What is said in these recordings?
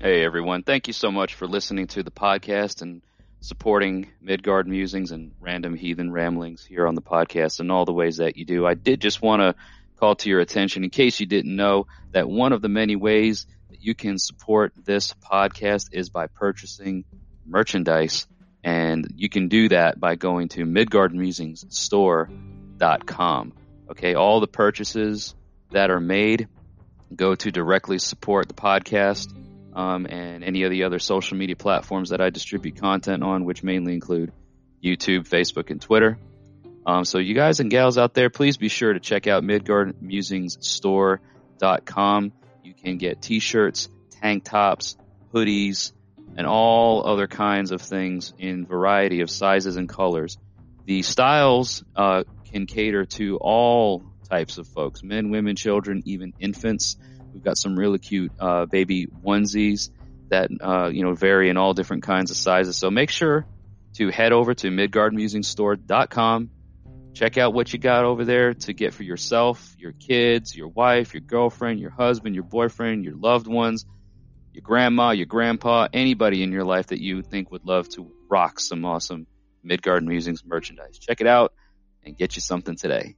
Hey everyone, thank you so much for listening to the podcast and supporting Midgard Musings and Random Heathen Ramblings here on the podcast and all the ways that you do. I did just want to call to your attention, in case you didn't know, that one of the many ways that you can support this podcast is by purchasing merchandise. And you can do that by going to midgardmusingstore.com. Okay, all the purchases that are made go to directly support the podcast um, and any of the other social media platforms that I distribute content on, which mainly include YouTube, Facebook, and Twitter. Um, so you guys and gals out there, please be sure to check out MidgardMusingsStore.com. You can get t-shirts, tank tops, hoodies, and all other kinds of things in variety of sizes and colors. The styles uh, can cater to all types of folks, men, women, children, even infants. We've got some really cute uh, baby onesies that uh, you know vary in all different kinds of sizes. So make sure to head over to midgardmusingstore.com. Check out what you got over there to get for yourself, your kids, your wife, your girlfriend, your husband, your boyfriend, your loved ones, your grandma, your grandpa, anybody in your life that you think would love to rock some awesome Midgard Musings merchandise. Check it out and get you something today.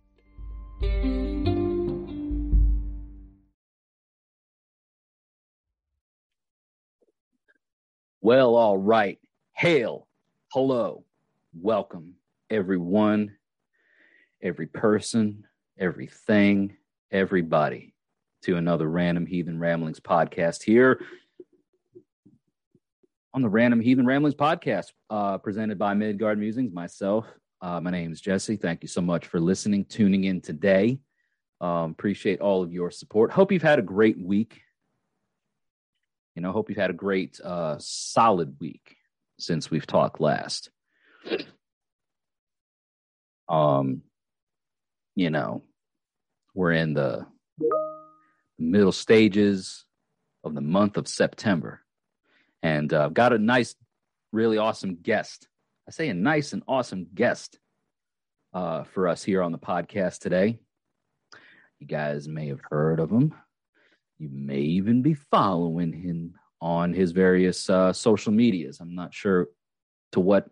Well, all right. Hail, hello, welcome, everyone, every person, everything, everybody, to another Random Heathen Ramblings podcast here on the Random Heathen Ramblings podcast, uh, presented by Midgard Musings. Myself, uh, my name is Jesse. Thank you so much for listening, tuning in today. Um, appreciate all of your support. Hope you've had a great week. You know, hope you've had a great, uh, solid week since we've talked last. Um, you know, we're in the middle stages of the month of September, and I've uh, got a nice, really awesome guest. I say a nice and awesome guest uh, for us here on the podcast today. You guys may have heard of him. You may even be following him on his various uh, social medias. I'm not sure to what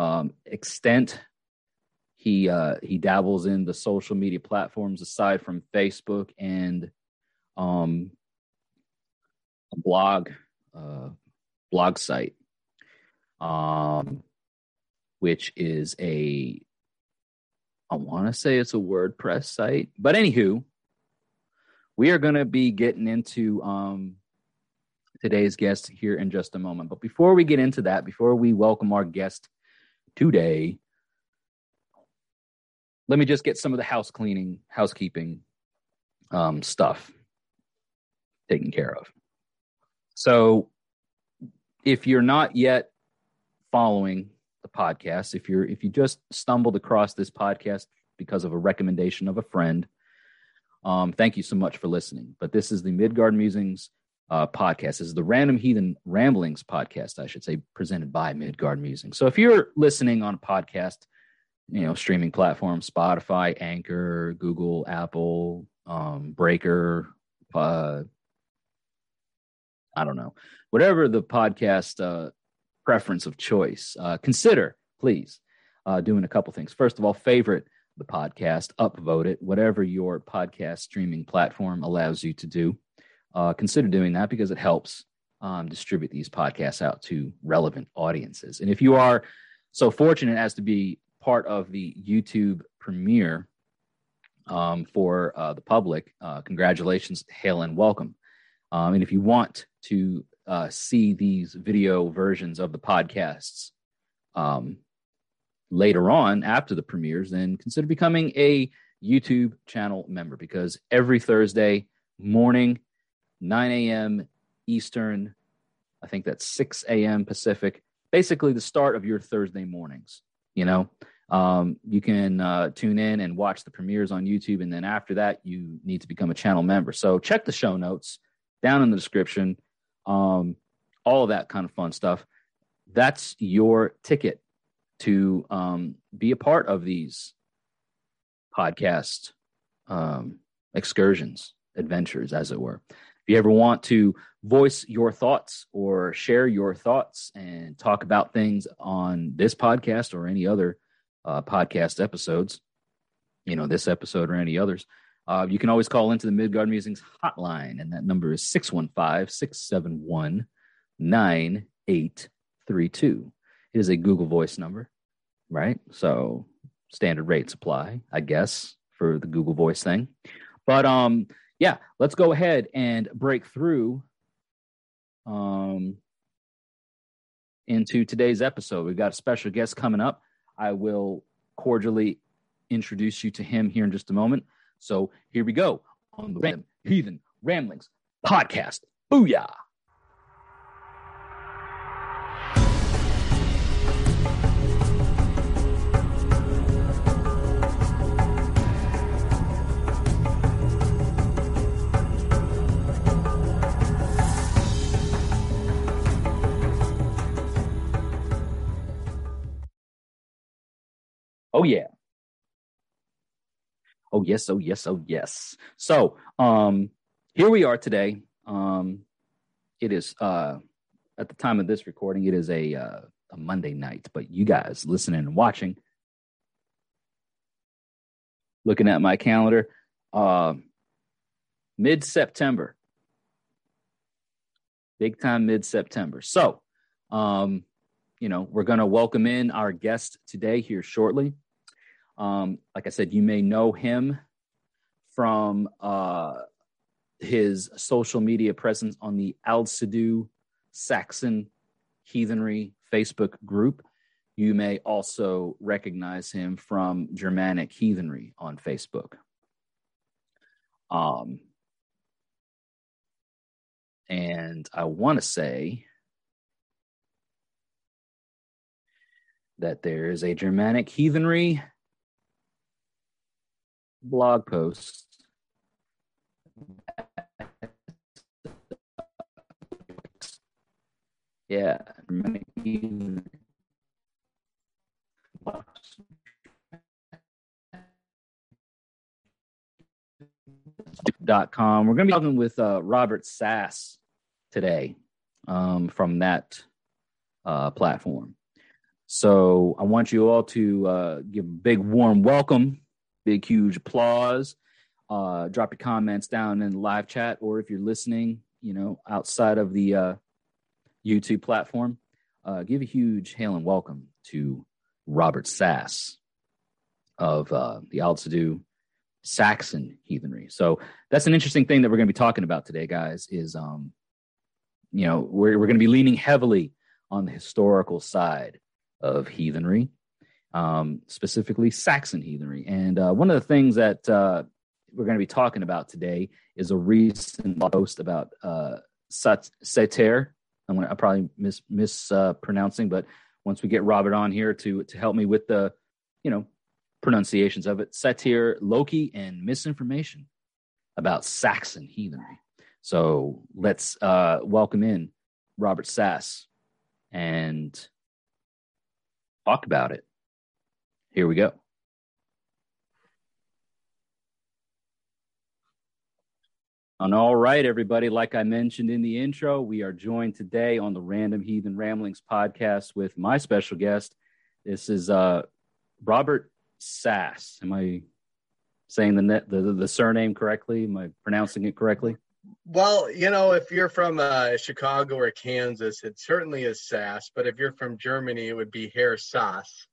um, extent he uh, he dabbles in the social media platforms aside from Facebook and um, a blog uh, blog site, um, which is a I want to say it's a WordPress site, but anywho, we are going to be getting into um, today's guest here in just a moment. But before we get into that, before we welcome our guest today, let me just get some of the house cleaning, housekeeping um, stuff taken care of. So, if you're not yet following the podcast, if you're if you just stumbled across this podcast because of a recommendation of a friend, um, thank you so much for listening. But this is the Midgard Musings uh, podcast. This is the Random Heathen Ramblings podcast, I should say, presented by Midgard Musings. So if you're listening on a podcast, you know, streaming platform, Spotify, Anchor, Google, Apple, um, Breaker, uh, I don't know, whatever the podcast uh, preference of choice, uh, consider please uh, doing a couple things. First of all, favorite the podcast, upvote it, whatever your podcast streaming platform allows you to do. Uh, consider doing that because it helps um, distribute these podcasts out to relevant audiences. And if you are so fortunate as to be part of the YouTube premiere um, for uh, the public, uh, congratulations, hail and welcome. Um, and if you want to uh, see these video versions of the podcasts um, later on after the premieres, then consider becoming a YouTube channel member because every Thursday morning, 9 a.m. Eastern, I think that's 6 a.m. Pacific, basically the start of your Thursday mornings. You know, um, you can uh, tune in and watch the premieres on YouTube. And then after that, you need to become a channel member. So check the show notes down in the description, um, all of that kind of fun stuff. That's your ticket to um, be a part of these podcast um, excursions, adventures, as it were. If you ever want to voice your thoughts or share your thoughts and talk about things on this podcast or any other uh, podcast episodes, you know, this episode or any others, uh, you can always call into the Midgard Musings hotline, and that number is 615 671 9832. It is a Google Voice number, right? So standard rates apply, I guess, for the Google Voice thing. But um, yeah, let's go ahead and break through um, into today's episode. We've got a special guest coming up. I will cordially introduce you to him here in just a moment. So here we go on the Random Heathen Ramblings podcast. Booyah! Oh yes, oh yes, oh yes. So um here we are today. Um it is uh at the time of this recording, it is a uh, a Monday night, but you guys listening and watching, looking at my calendar, uh mid September. Big time mid September. So um you know, we're going to welcome in our guest today here shortly. Um, like I said, you may know him from uh, his social media presence on the Al Saxon Heathenry Facebook group. You may also recognize him from Germanic Heathenry on Facebook. Um, and I want to say that there is a Germanic heathenry blog post. Yeah, Dot com. We're going to be talking with uh, Robert Sass today um, from that uh, platform. So I want you all to uh, give a big warm welcome, big huge applause. Uh, drop your comments down in the live chat, or if you're listening, you know, outside of the uh, YouTube platform, uh, give a huge hail and welcome to Robert Sass of uh, the Al Saxon heathenry. So that's an interesting thing that we're going to be talking about today, guys. Is um, you know, we're we're going to be leaning heavily on the historical side of heathenry, um, specifically Saxon heathenry. And uh, one of the things that uh, we're going to be talking about today is a recent post about uh, Sater. I'm, gonna, I'm probably mis mispronouncing, but once we get Robert on here to to help me with the, you know, pronunciations of it, Satyr, Loki, and misinformation about Saxon heathenry. So let's uh, welcome in Robert Sass and talk about it. Here we go. And all right, everybody, like I mentioned in the intro, we are joined today on the Random Heathen Ramblings podcast with my special guest. This is uh, Robert Sass. Am I saying the, net, the the surname correctly? Am I pronouncing it correctly? Well, you know, if you're from uh, Chicago or Kansas, it certainly is Sass. But if you're from Germany, it would be Herr Sass.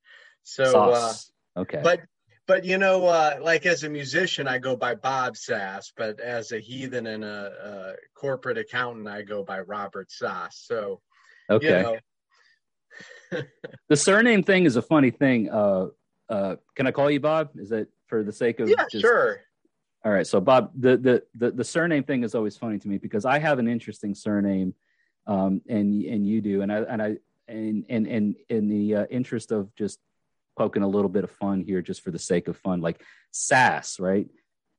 So, uh, okay. But but you know, uh, like as a musician, I go by Bob Sass. But as a heathen and a, a corporate accountant, I go by Robert Sass. So, okay. You know. the surname thing is a funny thing. Uh, uh, can I call you Bob? Is that for the sake of? Yeah, just, sure. All right, so Bob, the, the the the surname thing is always funny to me because I have an interesting surname, um, and and you do, and I and I and and and in the uh, interest of just poking a little bit of fun here, just for the sake of fun, like sass, right?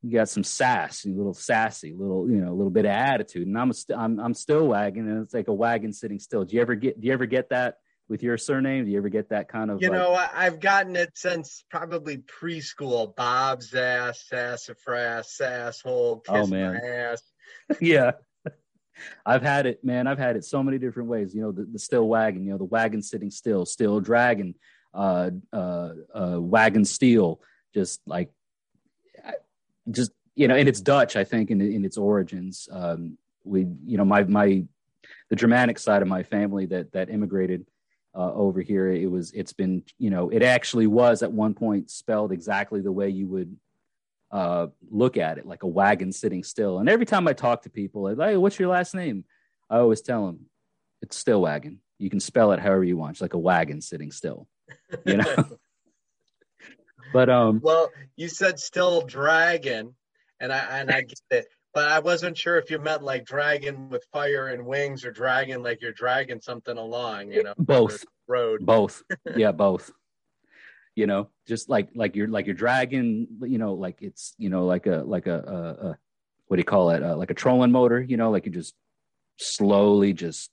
You got some sass, a little sassy, little you know, a little bit of attitude, and I'm a st- I'm I'm still wagging, and it's like a wagon sitting still. Do you ever get Do you ever get that? with your surname? Do you ever get that kind of? You like... know, I've gotten it since probably preschool. Bob's ass, sassafras, asshole, oh, kiss oh, man. my ass. yeah. I've had it, man. I've had it so many different ways. You know, the, the still wagon. You know, the wagon sitting still, still dragon, uh, uh, uh, wagon steel. Just like, just you know, and it's Dutch, I think, in in its origins. Um, we, you know, my my the Germanic side of my family that that immigrated uh, over here. It was, it's been, you know, it actually was at one point spelled exactly the way you would uh, look at it, like a wagon sitting still. And every time I talk to people, like, hey, what's your last name? I always tell them it's still wagon. You can spell it however you want. It's like a wagon sitting still, you know. but um, well, you said still dragon, and I and I get it but I wasn't sure if you meant like dragon with fire and wings or dragon like you're dragging something along, you know. Both. Road. Both. yeah, both. You know, just like like you're like you're dragging, you know, like it's you know like a like a, a, a what do you call it? Uh, like a trolling motor, you know, like you just slowly just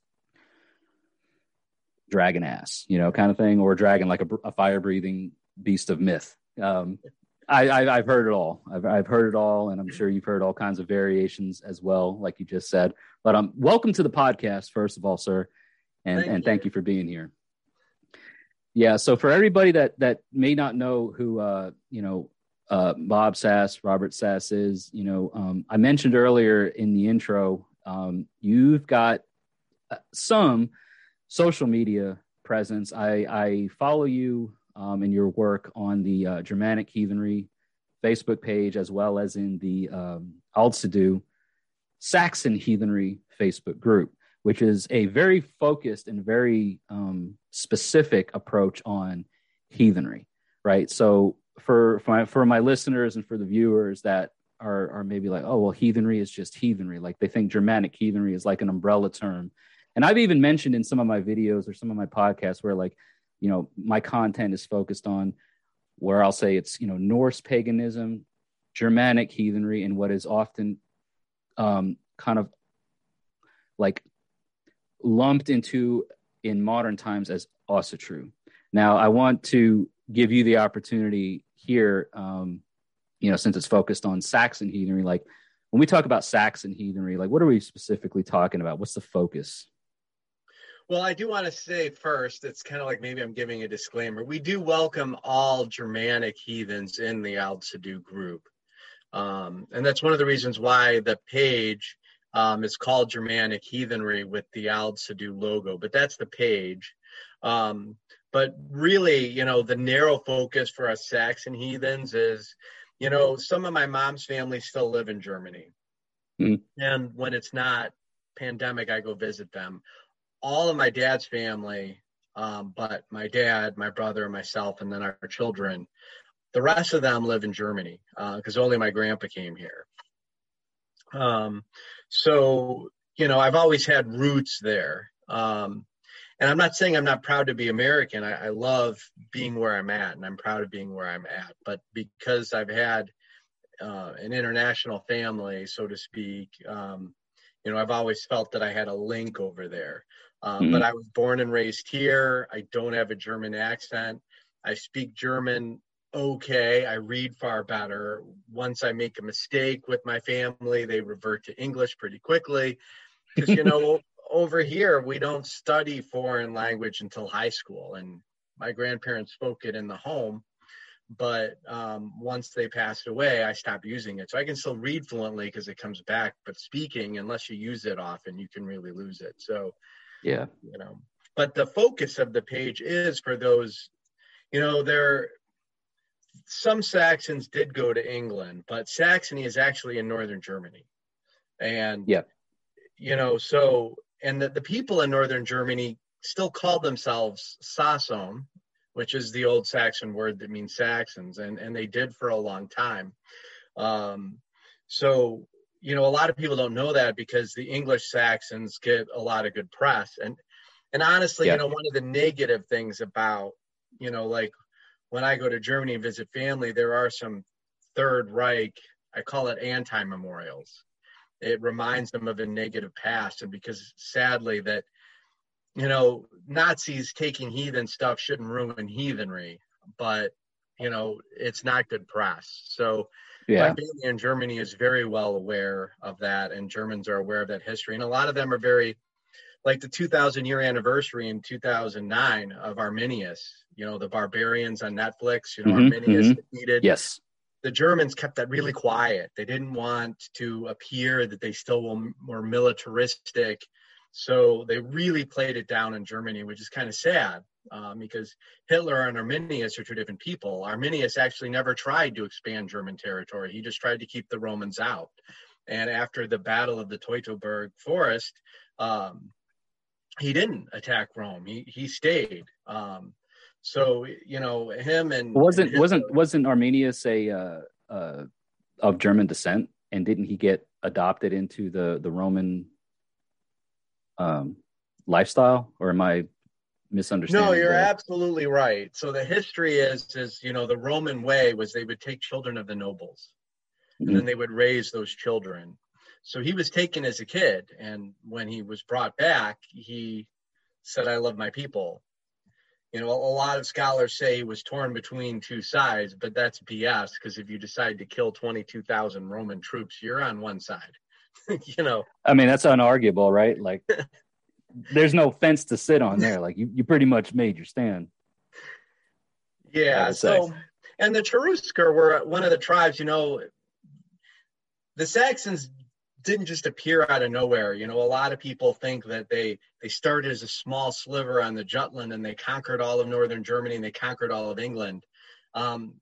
dragon ass, you know, kind of thing, or dragon like a, a fire breathing beast of myth. Um, I, I have heard it all. I've I've heard it all, and I'm sure you've heard all kinds of variations as well, like you just said. But um, welcome to the podcast, first of all, sir, and thank and you. thank you for being here. Yeah. So for everybody that that may not know who uh you know uh Bob Sass, Robert Sass is, you know, um, I mentioned earlier in the intro, um, you've got uh, some social media presence. I I follow you um, in your work on the uh, Germanic Heathenry Facebook page, as well as in the um, Altsadu Saxon Heathenry Facebook group, which is a very focused and very um, specific approach on heathenry, right? So for for my, for my listeners and for the viewers that are are maybe like, oh well, heathenry is just heathenry, like they think Germanic heathenry is like an umbrella term. And I've even mentioned in some of my videos or some of my podcasts where like you know my content is focused on where I'll say it's you know Norse paganism, Germanic heathenry, and what is often um, kind of like lumped into in modern times as Asatru. Now, I want to give you the opportunity here, um, you know, since it's focused on Saxon heathenry. Like when we talk about Saxon heathenry, like what are we specifically talking about? What's the focus? Well, I do want to say first, it's kind of like maybe I'm giving a disclaimer. We do welcome all Germanic heathens in the Al Sadu group. Um, and that's one of the reasons why the page um, is called Germanic Heathenry with the Al Sadu logo, but that's the page. Um, but really, you know, the narrow focus for us Saxon heathens is, you know, some of my mom's family still live in Germany. Mm. And when it's not pandemic, I go visit them all of my dad's family, um, but my dad, my brother, myself, and then our children, the rest of them live in Germany because uh, only my grandpa came here. Um, so, you know, I've always had roots there. Um, and I'm not saying I'm not proud to be American. I, I, love being where I'm at, and I'm proud of being where I'm at. But because I've had uh, an international family, so to speak, um, you know, I've always felt that I had a link over there. Um, mm-hmm. But I was born and raised here. I don't have a German accent. I speak German okay. I read far better. Once I make a mistake with my family, they revert to English pretty quickly. Because, you know, over here, we don't study foreign language until high school. And my grandparents spoke it in the home. But um, once they passed away, I stopped using it. So I can still read fluently because it comes back. But speaking, unless you use it often, you can really lose it. So, yeah. You know, but the focus of the page is for those, you know, there some Saxons did go to England, but Saxony is actually in northern Germany. And yeah, you know, so and the, the people in northern Germany still call themselves Sasson, which is the old Saxon word that means Saxons, and and they did for a long time. Um, so you know, a lot of people don't know that because the English Saxons get a lot of good press. And and honestly, yeah. you know, one of the negative things about, you know, like when I go to Germany and visit family, there are some Third Reich, I call it anti memorials. It reminds them of a negative past. And because sadly that, you know, Nazis taking heathen stuff shouldn't ruin heathenry, but you know, it's not good press. So Yeah. In Germany is very well aware of that, and Germans are aware of that history. And a lot of them are very, like the 2000 year anniversary in 2009 of Arminius, you know, the barbarians on Netflix, you know, Mhm, Arminius mhm. defeated. Yes. The Germans kept that really quiet. They didn't want to appear that they still were more militaristic. So they really played it down in Germany, which is kind of sad um, because Hitler and Arminius are two different people. Arminius actually never tried to expand German territory, he just tried to keep the Romans out. And after the Battle of the Teutoburg Forest, um, he didn't attack Rome. He he stayed. Um, so you know him and Wasn't and wasn't wasn't Arminius a uh, uh, of German descent, and didn't he get adopted into the the Roman um, lifestyle, or am I misunderstanding? No, you're the- absolutely right. So the history is is you know the Roman way was they would take children of the nobles and then mm-hmm. they would raise those children. So he was taken as a kid and when he was brought back, he said I love my people. You know, a lot of scholars say he was torn between two sides, but that's BS because if you decide to kill 22,000 Roman troops, you're on one side. you know, I mean, that's unarguable, right? Like, there's no fence to sit on there. Like, you, you pretty much made your stand. Yeah. So, and the Cherusker were one of the tribes. You know, the Saxons didn't just appear out of nowhere. You know, a lot of people think that they they started as a small sliver on the Jutland and they conquered all of northern Germany and they conquered all of England. Um,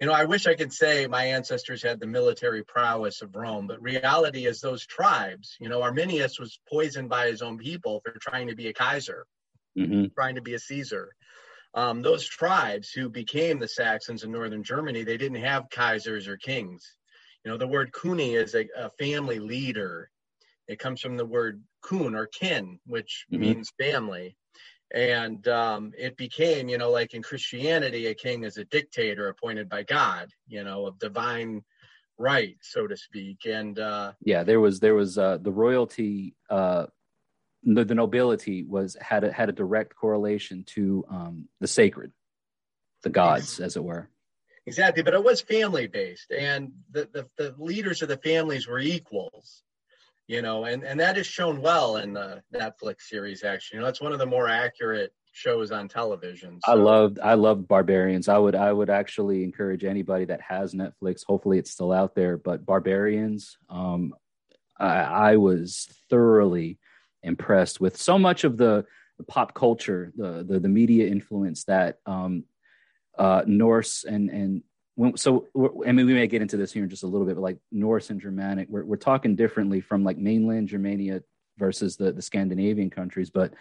you know, I wish I could say my ancestors had the military prowess of Rome, but reality is those tribes. You know, Arminius was poisoned by his own people for trying to be a Kaiser hmm trying to be a Caesar. Um, those tribes who became the Saxons in northern Germany, they didn't have Kaisers or kings. You know, the word Kuni is a, a family leader. It comes from the word kun or kin, which Mhm. means family. And um, it became, you know, like in Christianity, a king is a dictator appointed by God, you know, of divine right, so to speak. And uh, Yeah, there was there was uh, the royalty, uh, the, the nobility was had a, had a direct correlation to um, the sacred, the gods, as it were. Exactly, but it was family based, and the, the, the leaders of the families were equals, you know, and, and that is shown well in the Netflix series. Actually, you know, it's one of the more accurate shows on television. I so- loved I loved Barbarians. I would I would actually encourage anybody that has Netflix. Hopefully, it's still out there. But Barbarians, um, I, I was thoroughly impressed with so much of the, the pop culture, the, the the media influence that um, uh, Norse and and when, so I mean we may get into this here in just a little bit, but like Norse and Germanic, we're we're talking differently from like mainland Germania versus the the Scandinavian countries, but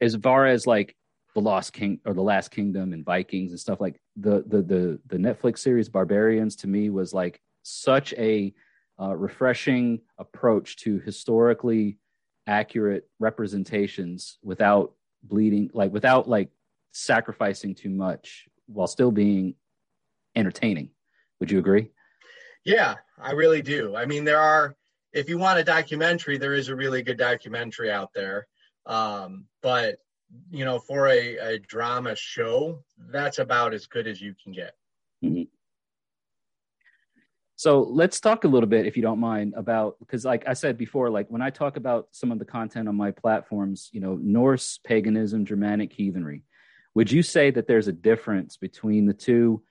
as far as like the Lost King or the Last Kingdom and Vikings and stuff like the the the the Netflix series Barbarians to me was like such a uh, refreshing approach to historically accurate representations without bleeding like without like sacrificing too much while still being entertaining. Would you agree? Yeah, I really do. I mean, there are, if you want a documentary, there is a really good documentary out there. Um, but, you know, for a, a drama show, that's about as good as you can get. So let's talk a little bit, if you don't mind, about because, like I said before, like when I talk about some of the content on my platforms, you know, Norse paganism, Germanic heathenry, would you say that there's a difference between the two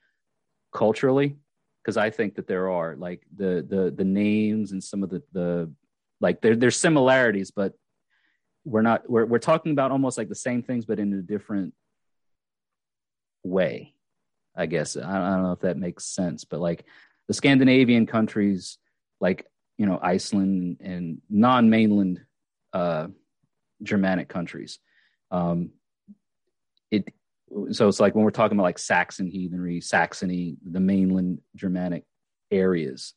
culturally? Because I think that there are, like the the the names and some of the the like there there's similarities, but we're not we're we're talking about almost like the same things, but in a different way. I guess I, don't know if that makes sense, but like the Scandinavian countries, like you know Iceland and non-mainland uh, Germanic countries. Um, it so it's like when we're talking about like Saxon heathenry, Saxony, the mainland Germanic areas.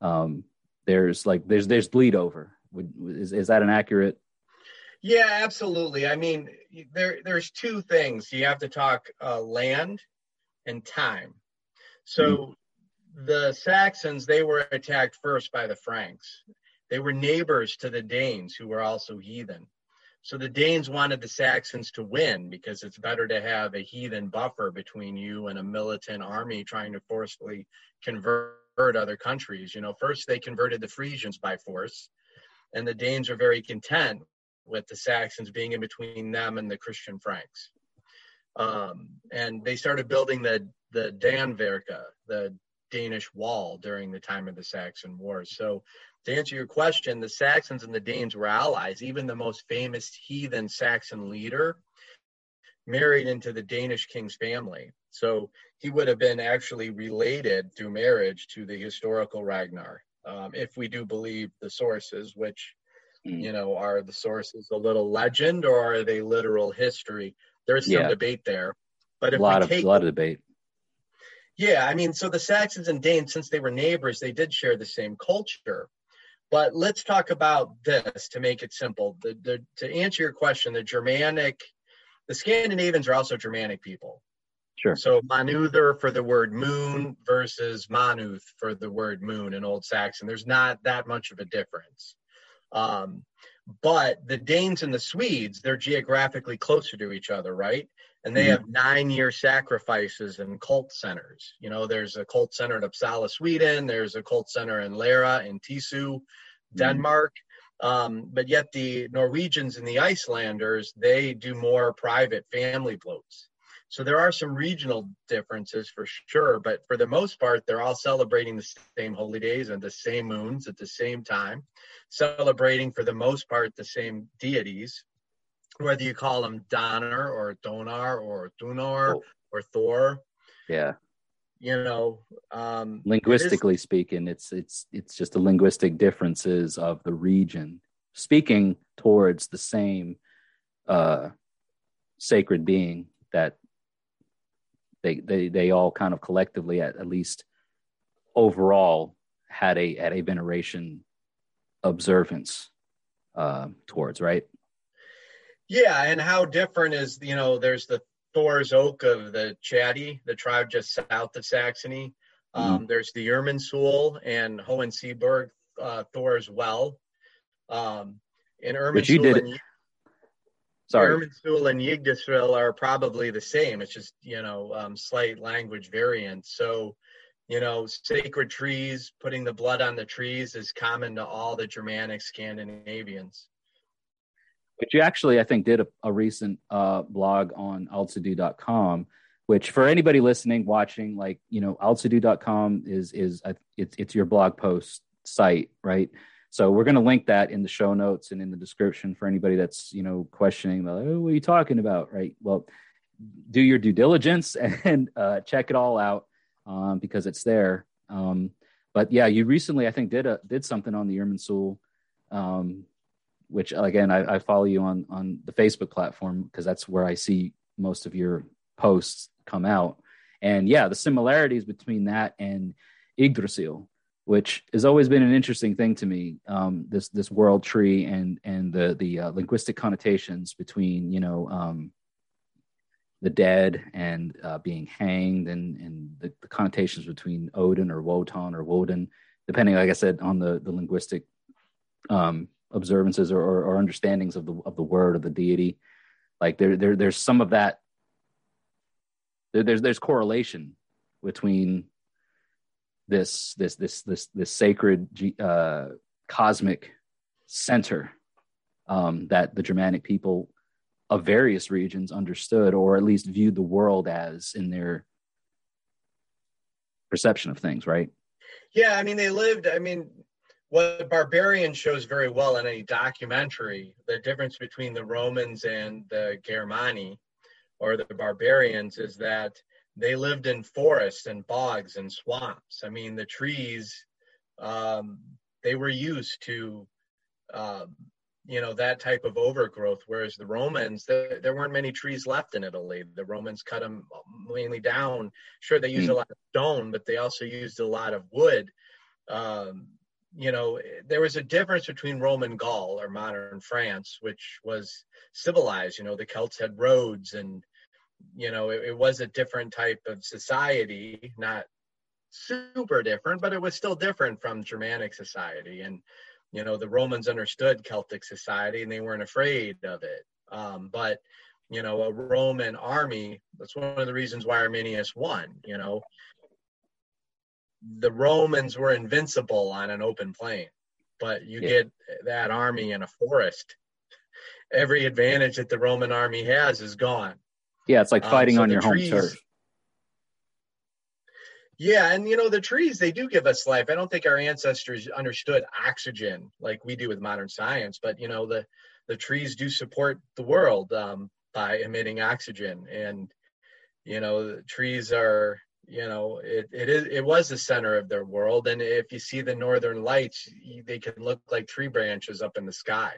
Um, there's like there's there's bleed over. Would, is is that an accurate? Yeah, absolutely. I mean, there there's two things you have to talk uh, land and time. So the Saxons they were attacked first by the Franks. They were neighbors to the Danes who were also heathen. So the Danes wanted the Saxons to win because it's better to have a heathen buffer between you and a militant army trying to forcefully convert other countries. You know, first they converted the Frisians by force, and the Danes are very content with the Saxons being in between them and the Christian Franks. Um, and they started building the the Dannevirke, the Danish wall during the time of the Saxon Wars. So to answer your question, the Saxons and the Danes were allies. Even the most famous heathen Saxon leader married into the Danish king's family. So he would have been actually related through marriage to the historical Ragnar, um, if we do believe the sources, which, mm. you know, are the sources a little legend or are they literal history? There's some yeah. debate there. But if a lot of take, a lot of debate. Yeah, I mean, so the Saxons and Danes, since they were neighbors, they did share the same culture. But let's talk about this to make it simple. The, the, to answer your question, the Germanic, the Scandinavians are also Germanic people. Sure. So manuther for the word moon versus manuth for the word moon in Old Saxon. There's not that much of a difference. Um, but the Danes and the Swedes, they're geographically closer to each other, right? And they mm-hmm. have nine year sacrifices and cult centers. You know, there's a cult center in Uppsala, Sweden. There's a cult center in Lejre in Tisu. Mm-hmm. Denmark. Um, but yet the Norwegians and the Icelanders, they do more private family blots. So there are some regional differences for sure, but for the most part, they're all celebrating the same holy days and the same moons at the same time, celebrating for the most part the same deities, whether you call them Donner or Donar or Dunor oh. or Thor. Yeah you know um, linguistically it is, speaking it's it's it's just the linguistic differences of the region speaking towards the same uh, sacred being that they they they all kind of collectively at, at least overall had a had a veneration observance uh, towards right yeah and how different is you know there's the Thor's Oak of the Chatti, the tribe just south of Saxony. Um, mm-hmm. There's the Irminsul and Hohenseeberg uh, Thor's Well. Um, and Irminsul did and, Sorry. Irminsul and Yggdrasil are probably the same. It's just, you know, um, slight language variants. So, you know, sacred trees, putting the blood on the trees is common to all the Germanic Scandinavians. But you actually, I think, did a, a recent uh, blog on altsudu.com, which for anybody listening, watching, like, you know, altsudu.com is, is it's, it's your blog post site, right? So we're going to link that in the show notes and in the description for anybody that's, you know, questioning, about, oh, what are you talking about? Right. Well, do your due diligence and uh, check it all out um, because it's there. Um, but yeah, you recently, I think, did a, did something on the Irminsul um, which again I, I follow you on on the Facebook platform because that's where I see most of your posts come out. And yeah, the similarities between that and Yggdrasil, which has always been an interesting thing to me. Um, this this world tree and and the the uh, linguistic connotations between you know um, the dead and uh, being hanged, and and the, the, connotations between Odin or Wotan or Woden, depending, like I said, on the the linguistic um, observances or, or, or understandings of the of the word of the deity. Like there, there there's some of that. There, there's there's correlation between this this this this this sacred uh, cosmic center um, that the Germanic people of various regions understood, or at least viewed the world as in their perception of things. Right? Yeah, I mean, they lived. I mean, what Barbarian shows very well in a documentary, the difference between the Romans and the Germani or the barbarians is that they lived in forests and bogs and swamps. I mean, the trees, um, they were used to, uh, you know, that type of overgrowth. Whereas the Romans, the, there weren't many trees left in Italy. The Romans cut them mainly down. Sure, they used mm. a lot of stone, but they also used a lot of wood. Um, you know, there was a difference between Roman Gaul or modern France, which was civilized. You know, the Celts had roads and, you know, it, it, was a different type of society, not super different, but it was still different from Germanic society. And, you know the Romans understood Celtic society and they weren't afraid of it. Um, but you know a Roman army that's one of the reasons why Arminius won. You know the Romans were invincible on an open plain, but you yeah. get that army in a forest. Every advantage that the Roman army has is gone. Yeah, it's like um, fighting um, so on your trees, home turf. Yeah, and you know the trees they do give us life. I don't think our ancestors understood oxygen like we do with modern science, but you know the the trees do support the world um, by emitting oxygen, and you know the trees are you know it, it is it was the center of their world. And if you see the northern lights they can look like tree branches up in the sky.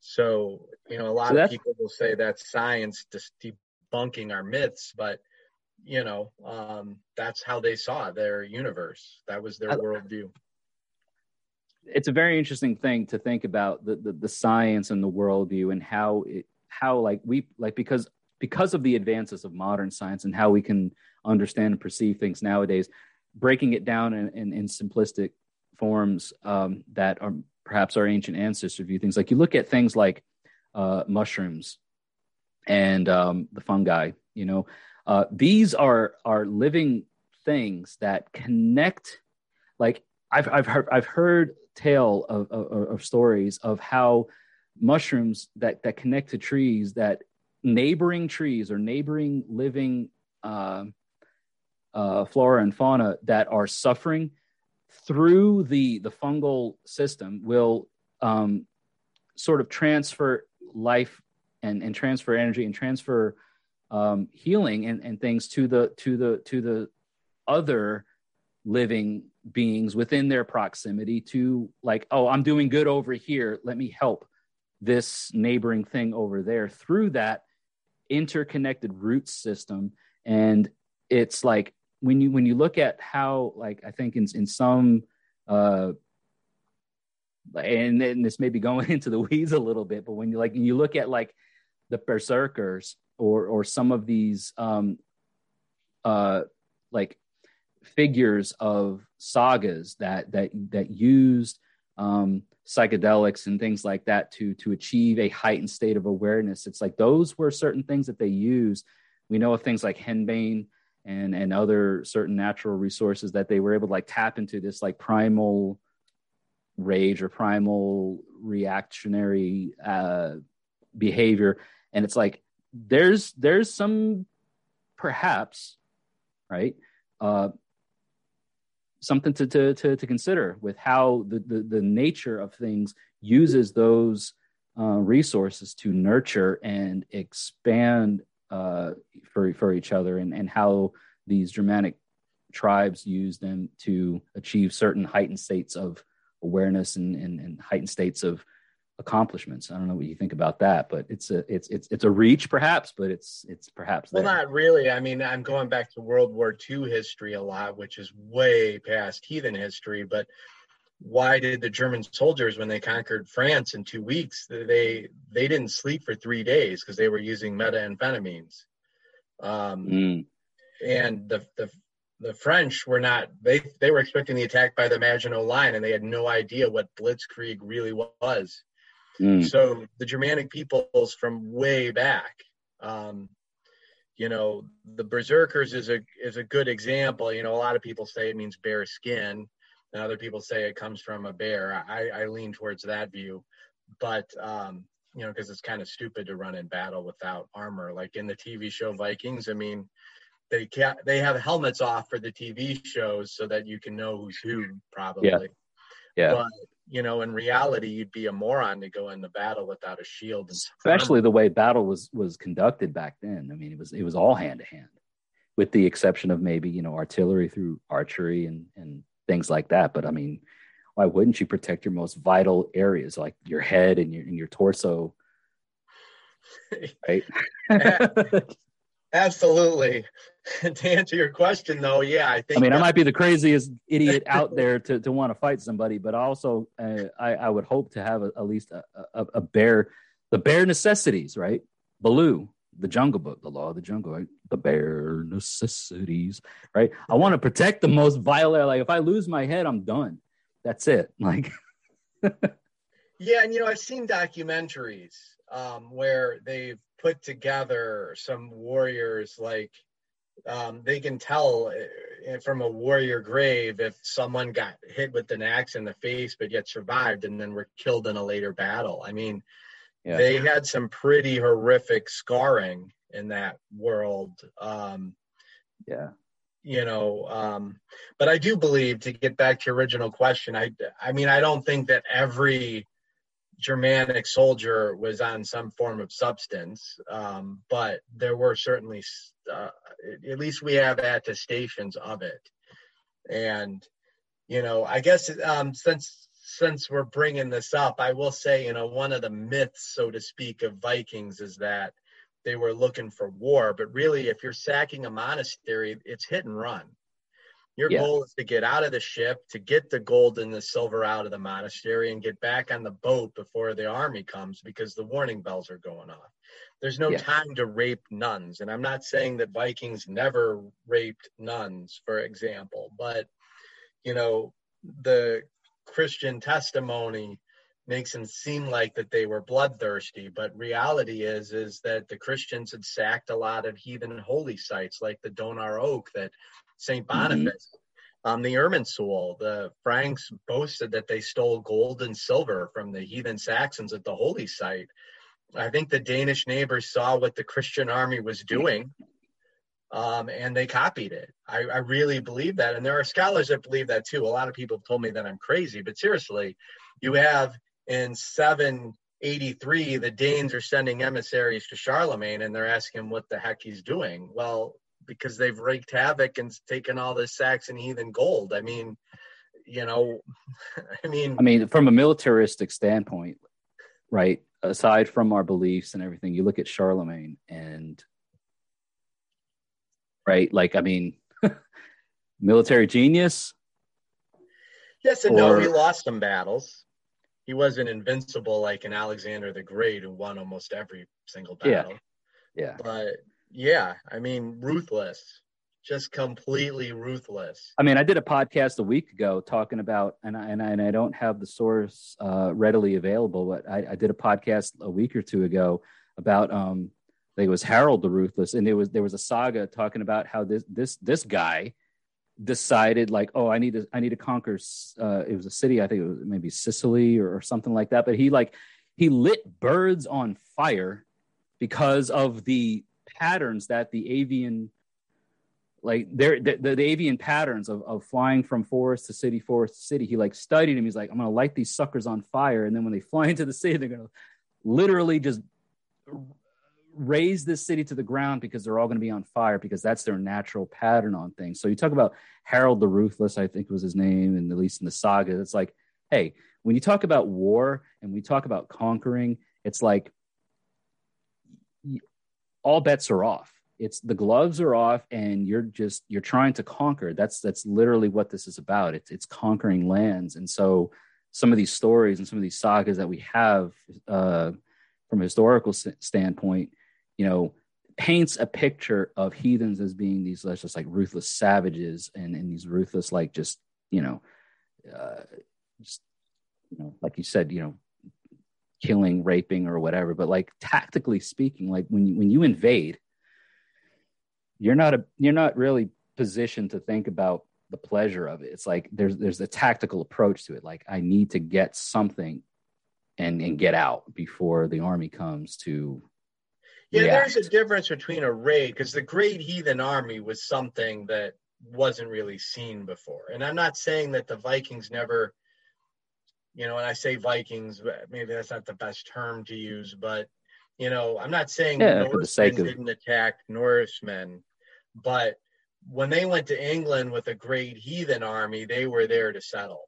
So you know a lot so of people will say that's science just debunking our myths but you know um, that's how they saw their universe. That was their I, worldview. it's a very interesting thing to think about the, the, the science and the worldview and how it how like we like because because of the advances of modern science and how we can understand and perceive things nowadays, breaking it down in, in, in simplistic forms um, that are perhaps our ancient ancestors view things like you look at things like uh, mushrooms and um, the fungi. You know, uh, these are are living things that connect. Like I've I've heard I've heard tale of, of, of stories of how mushrooms that that connect to trees that neighboring trees or neighboring living uh, uh, flora and fauna that are suffering through the the fungal system will um, sort of transfer life and, and transfer energy and transfer um, healing and, and things to the to the to the other living beings within their proximity to like oh i'm doing good over here. Let me help this neighboring thing over there through that interconnected root system. And it's like when you when you look at how like i think in in some uh and, and this may be going into the weeds a little bit but when you like when you look at like the berserkers or or some of these um uh like figures of sagas that that that used um psychedelics and things like that to to achieve a heightened state of awareness. It's like those were certain things that they used. We know of things like henbane and and other certain natural resources that they were able to like tap into this like primal rage or primal reactionary uh, behavior, and it's like there's there's some perhaps right uh, something to, to, to, to, consider with how the, the, the, nature of things uses those uh, resources to nurture and expand uh, for, for each other and, and how these Germanic tribes use them to achieve certain heightened states of awareness and, and, and heightened states of accomplishments. I don't know what you think about that, but it's a it's it's it's a reach perhaps, but it's it's perhaps well, not really. I mean, I'm going back to World War II history a lot, which is way past heathen history. But why did the German soldiers, when they conquered France in two weeks, they they didn't sleep for three days because they were using methamphetamines. Um, mm. And the the the French were not they they were expecting the attack by the Maginot Line, and they had no idea what blitzkrieg really was. Mm. So the Germanic peoples from way back, um, you know, the berserkers is a is a good example. You know, a lot of people say it means bare skin, and other people say it comes from a bear. I, I lean towards that view, but um, you know, because it's kind of stupid to run in battle without armor. Like in the TV show Vikings, I mean, they can't they have helmets off for the TV shows so that you can know who's who, probably. Yeah. Yeah. But you know, in reality, you'd be a moron to go into battle without a shield. Especially the way battle was was conducted back then. I mean, it was it was all hand to hand, with the exception of maybe you know artillery through archery and and things like that. But I mean, why wouldn't you protect your most vital areas like your head and your and your torso? Right. Absolutely. to answer your question, though, yeah, I think. I mean, I might be the craziest idiot out there to, to want to fight somebody, but also uh, I, I would hope to have a, at least a, a, a, bare, the bare necessities, right? Baloo, the Jungle Book, the Law of the Jungle, right? The bare necessities, right? I want to protect the most vital. Like if I lose my head, I'm done. That's it. Like. yeah, and you know, I've seen documentaries um, where they've put together some warriors like um, they can tell uh, from a warrior grave if someone got hit with an axe in the face but yet survived and then were killed in a later battle. I mean, yeah. they had some pretty horrific scarring in that world. Um, yeah. You know, um, but I do believe to get back to your original question, I, I mean, I don't think that every Germanic soldier was on some form of substance, um, but there were certainly, uh, at least we have attestations of it. And, you know, I guess um, since since we're bringing this up, I will say, you know, one of the myths, so to speak, of Vikings is that they were looking for war. But really, if you're sacking a monastery, it's hit and run. Your yeah. goal is to get out of the ship, to get the gold and the silver out of the monastery, and get back on the boat before the army comes because the warning bells are going off. There's no yeah. time to rape nuns. And I'm not saying that Vikings never raped nuns, for example, but, you know, the Christian testimony makes them seem like that they were bloodthirsty but reality is is that the christians had sacked a lot of heathen holy sites like the donar oak that St. Mm-hmm. Boniface. Mm-hmm. Um, the Irminsul, the Franks boasted that they stole gold and silver from the heathen Saxons at the holy site. I think the Danish neighbors saw what the Christian army was doing um, and they copied it. I, I, really believe that. And there are scholars that believe that too. A lot of people have told me that I'm crazy, but seriously, you have in 783, the Danes are sending emissaries to Charlemagne and they're asking him what the heck he's doing. Well, because they've wreaked havoc and taken all this Saxon heathen gold. I mean, you know, I mean, I mean, from a militaristic standpoint, right? Aside from our beliefs and everything, you look at Charlemagne and, right? Like, I mean, military genius. Yes and or, no. He lost some battles. He wasn't invincible like an Alexander the Great who won almost every single battle. Yeah. Yeah. But yeah, I mean, ruthless, just completely ruthless. I mean, I did a podcast a week ago talking about, and I, and I, and I don't have the source uh, readily available, but I, I, did a podcast a week or two ago about, um, Think it was Harold the Ruthless, and there was there was a saga talking about how this this this guy decided like, oh, I need to I need to conquer. Uh, it was a city, I think it was maybe Sicily or, or something like that, but he like he lit birds on fire because of the patterns that the avian like there the, the, the, avian patterns of, of flying from forest to city forest to city he like studied him he's like i'm gonna light these suckers on fire and then when they fly into the city they're gonna literally just raise this city to the ground because they're all going to be on fire because that's their natural pattern on things. So you talk about harold the ruthless i think was his name and at least in the saga it's like hey when you talk about war and we talk about conquering it's like all bets are off. It's the gloves are off and you're just you're trying to conquer. That's that's literally what this is about. It's it's conquering lands. And so some of these stories and some of these sagas that we have uh, from a historical standpoint you know paints a picture of heathens as being these just like ruthless savages and, and these ruthless like just you know uh, just you know like you said you know killing, raping, or whatever. But like tactically speaking, like when you, when you invade, you're not a you're not really positioned to think about the pleasure of it. It's like there's there's a tactical approach to it. Like I need to get something and and get out before the army comes to yeah react. there's a difference between a raid because the great heathen army was something that wasn't really seen before and i'm not saying that the vikings never you know, when I say Vikings, maybe that's not the best term to use, but you know, I'm not saying yeah, Norsemen didn't attack Norsemen, but when they went to England with a great heathen army, they were there to settle.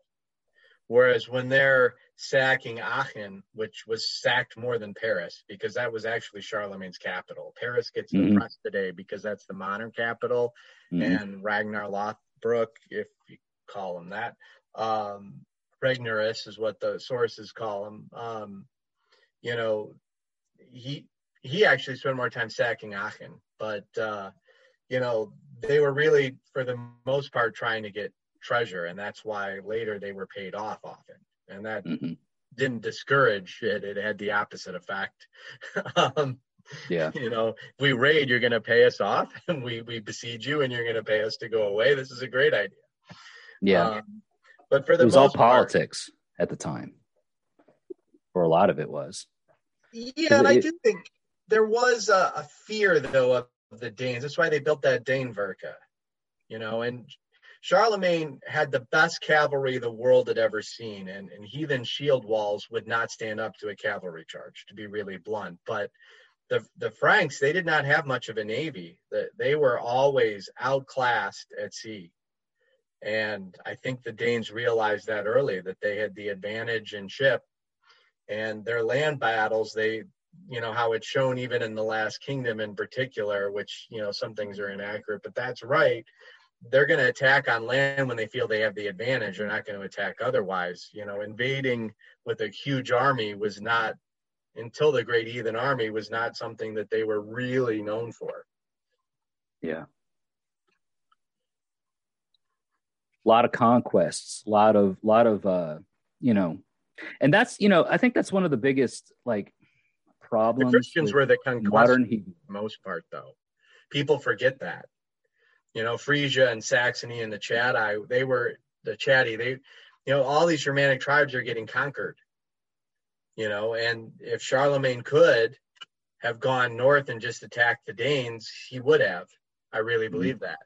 Whereas when they're sacking Aachen, which was sacked more than Paris, because that was actually Charlemagne's capital. Paris gets mm-hmm. the press today because that's the modern capital, mm-hmm. and Ragnar Lothbrok, if you call him that, um, Regnerus is what the sources call him. Um, you know, he he actually spent more time sacking Aachen, but uh, you know they were really for the most part trying to get treasure, and that's why later they were paid off often. and that mm-hmm. didn't discourage it. It had the opposite effect. um, yeah. You know, if we raid, you're going to pay us off, and we we besiege you, and you're going to pay us to go away. This is a great idea. Yeah. Um, but for the it was all politics part, at the time, or a lot of it was. Yeah, and it, I do think there was a, a, fear though of the Danes. That's why they built that Danevirke, you know. And Charlemagne had the best cavalry the world had ever seen, and, and heathen shield walls would not stand up to a cavalry charge, to be really blunt. But the the Franks they did not have much of a navy. That they were always outclassed at sea, and I think the Danes realized that early that they had the advantage in ship, and their land battles they you know how it's shown even in the last kingdom in particular which you know some things are inaccurate but that's right they're going to attack on land when they feel they have the advantage they're not going to attack otherwise you know invading with a huge army was not until the Great Heathen Army was not something that they were really known for. Yeah. A lot of conquests, a lot of, lot of, uh, you know, and that's, you know, I think that's one of the biggest like problems. The Christians were the modern for the most part, though. People forget that. You know, Frisia and Saxony and the Chatti, they were the Chatti. They, you know, all these Germanic tribes are getting conquered you know, and if Charlemagne could have gone north and just attacked the Danes, he would have. I really mm-hmm. believe that.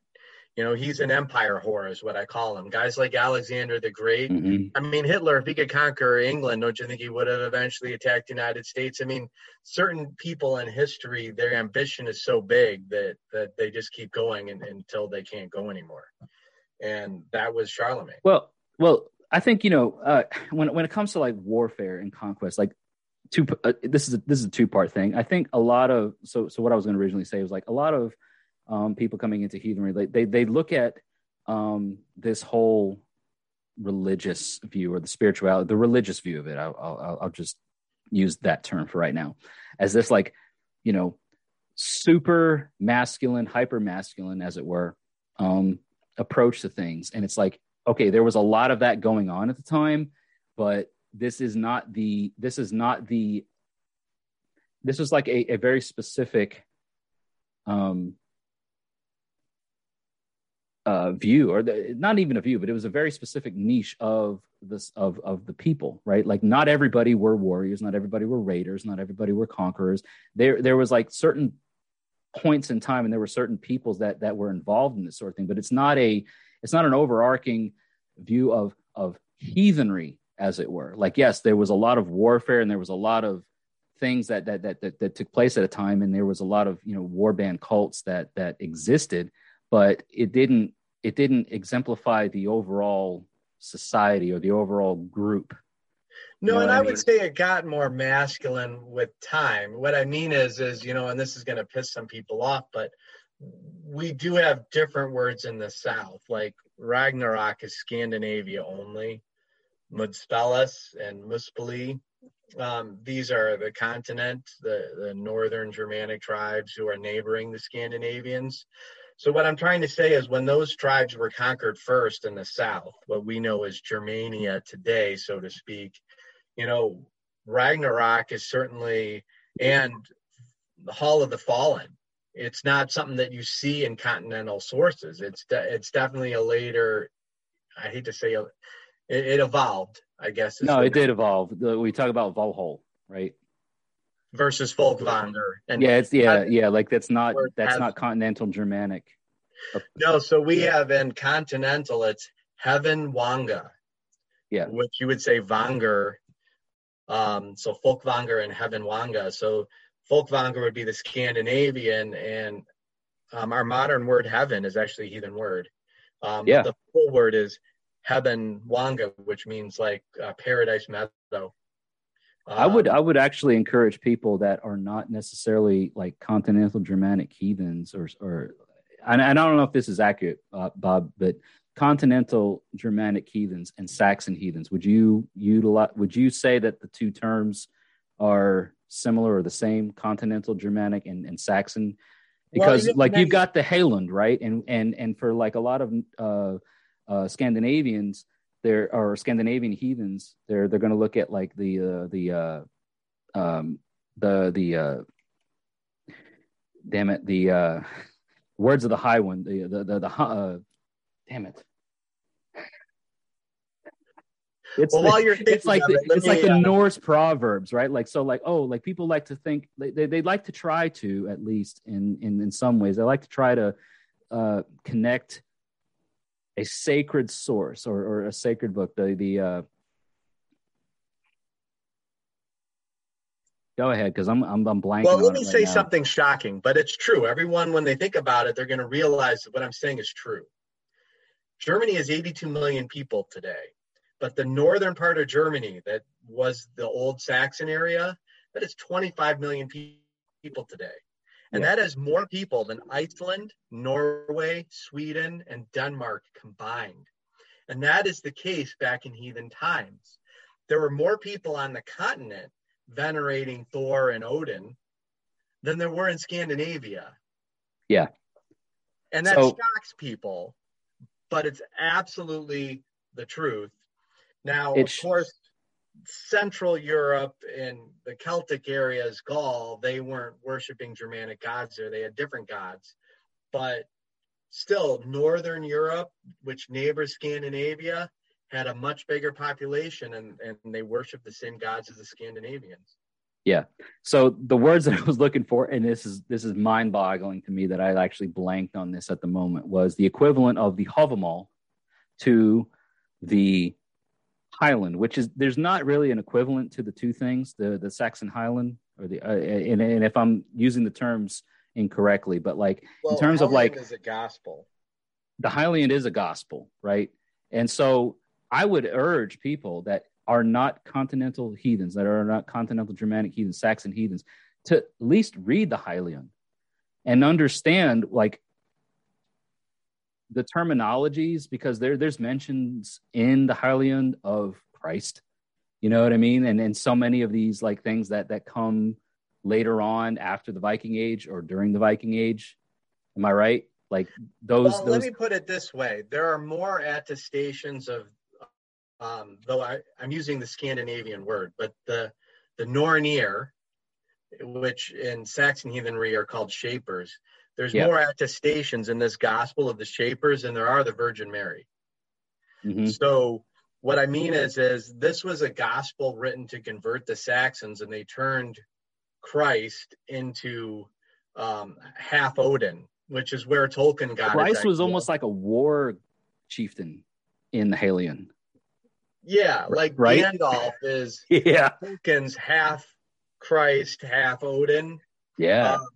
You know, he's an empire whore, is what I call him. Guys like Alexander the Great. Mm-hmm. I mean, Hitler, if he could conquer England, don't you think he would have eventually attacked the United States? I mean, certain people in history, their ambition is so big that that they just keep going and, until they can't go anymore. And that was Charlemagne. Well, well, I think you know uh, when when it comes to like warfare and conquest, like two. Uh, this is a, this is a two part thing. I think a lot of so so what I was going to originally say was like a lot of um, people coming into heathenry, they they, they look at um, this whole religious view or the spirituality, the religious view of it. I'll, I'll, I'll just use that term for right now, as this like you know super masculine, hyper masculine, as it were, um, approach to things, and it's like okay, there was a lot of that going on at the time, but this is not the this is not the this is like a, a very specific um uh view or the, not even a view but it was a very specific niche of this of of the people right? Like not everybody were warriors not everybody were raiders not everybody were conquerors. There there was like certain points in time and there were certain peoples that that were involved in this sort of thing but it's not a it's not an overarching view of of heathenry as it were. Like yes there was a lot of warfare and there was a lot of things that that that that, that took place at a time and there was a lot of you know warband cults that that existed but it didn't it didn't exemplify the overall society or the overall group no, and I, mean? would say it got more masculine with time. What I mean is, is you know, and this is going to piss some people off, but we do have different words in the South. Like Ragnarok is Scandinavia only. Mudspellus and Muspeli. Um, these are the continent, the, the northern Germanic tribes who are neighboring the Scandinavians. So what I'm trying to say is when those tribes were conquered first in the south, what we know as Germania today, so to speak, you know, Ragnarok is certainly and the Hall of the Fallen it's not something that you see in continental sources. It's de- it's definitely a later. I hate to say it, it evolved. I guess. No, it did evolve. We talk about Valhall, right? Versus Folkvanger. And yeah, it's yeah, yeah. Like that's not that's not continental Germanic. No, so we have in continental. It's Heaven Wanga. Yeah. Which you would say Vanger. Um, so Folkvanger and Heaven Wanga. So Folkvanger would be the Scandinavian, and um, our modern word heaven is actually a heathen word. Um, yeah. The full word is Heaven Wanga, which means like uh, paradise meadow. Um, I would I would actually encourage people that are not necessarily like continental Germanic heathens or or and I don't know if this is accurate, uh, Bob, but continental Germanic heathens and Saxon heathens. Would you utilize? Would you say that the two terms are similar or the same continental germanic and, and saxon because well, like you've got the Heliand, right and and and for like a lot of uh, uh, scandinavians they're or Scandinavian heathens, they're they're going to look at like the uh, the uh, um, the the uh, damn it the uh, words of the high one the the the, the uh, damn it. It's well, the, while you're it's like the, it, it's like the uh, Norse proverbs, right? Like so, like oh, like people like to think they they they like to try to at least in in in some ways they like to try to uh, connect a sacred source or or a sacred book. The the uh, go ahead because I'm I'm I'm blanking. Well, let me right say now. something shocking, but it's true. Everyone, when they think about it, they're going to realize that what I'm saying is true. Germany is 82 million people today, but the northern part of Germany, that was the old Saxon area, that is 25 million people today. And Yeah. that is more people than Iceland, Norway, Sweden, and Denmark combined. And that is the case back in heathen times. There were more people on the continent venerating Thor and Odin than there were in Scandinavia. Yeah. And that So- shocks people, but it's absolutely the truth. Now, of course, Central Europe and the Celtic areas, Gaul, they weren't worshiping Germanic gods there. They had different gods. But still, Northern Europe, which neighbors Scandinavia, had a much bigger population and, and they worshiped the same gods as the Scandinavians. Yeah. So the words that I was looking for, and this is this is mind boggling to me that I actually blanked on this at the moment, was the equivalent of the Havamal to the Heliand, which is there's not really an equivalent to the two things, the the Saxon Heliand or the uh, and, and if I'm using the terms incorrectly, but like Well, terms of, like- is a gospel. the Heliand is a gospel, right? And so I would urge people that are not continental heathens, that are not continental Germanic heathens, Saxon heathens, to at least read the Heliand and understand like the terminologies because there there's mentions in the Heliand of Christ. You know what I mean? And and so many of these like things that that come later on after the Viking Age or during the Viking Age. Am I right? Like those well, those let me put it this way: there are more attestations of, um, though I, I'm using the Scandinavian word, but the the Nornir, which in Saxon heathenry are called shapers. There's Yeah. more attestations in this gospel of the shapers than there are the Virgin Mary. Mhm. So what I mean is, is this was a gospel written to convert the Saxons, and they turned Christ into um, half Odin, which is where Tolkien got. Christ was almost like a war chieftain in the Heliand. yeah, like Right? Gandalf is Yeah. Tolkien's half Christ, half Odin. Yeah. Um,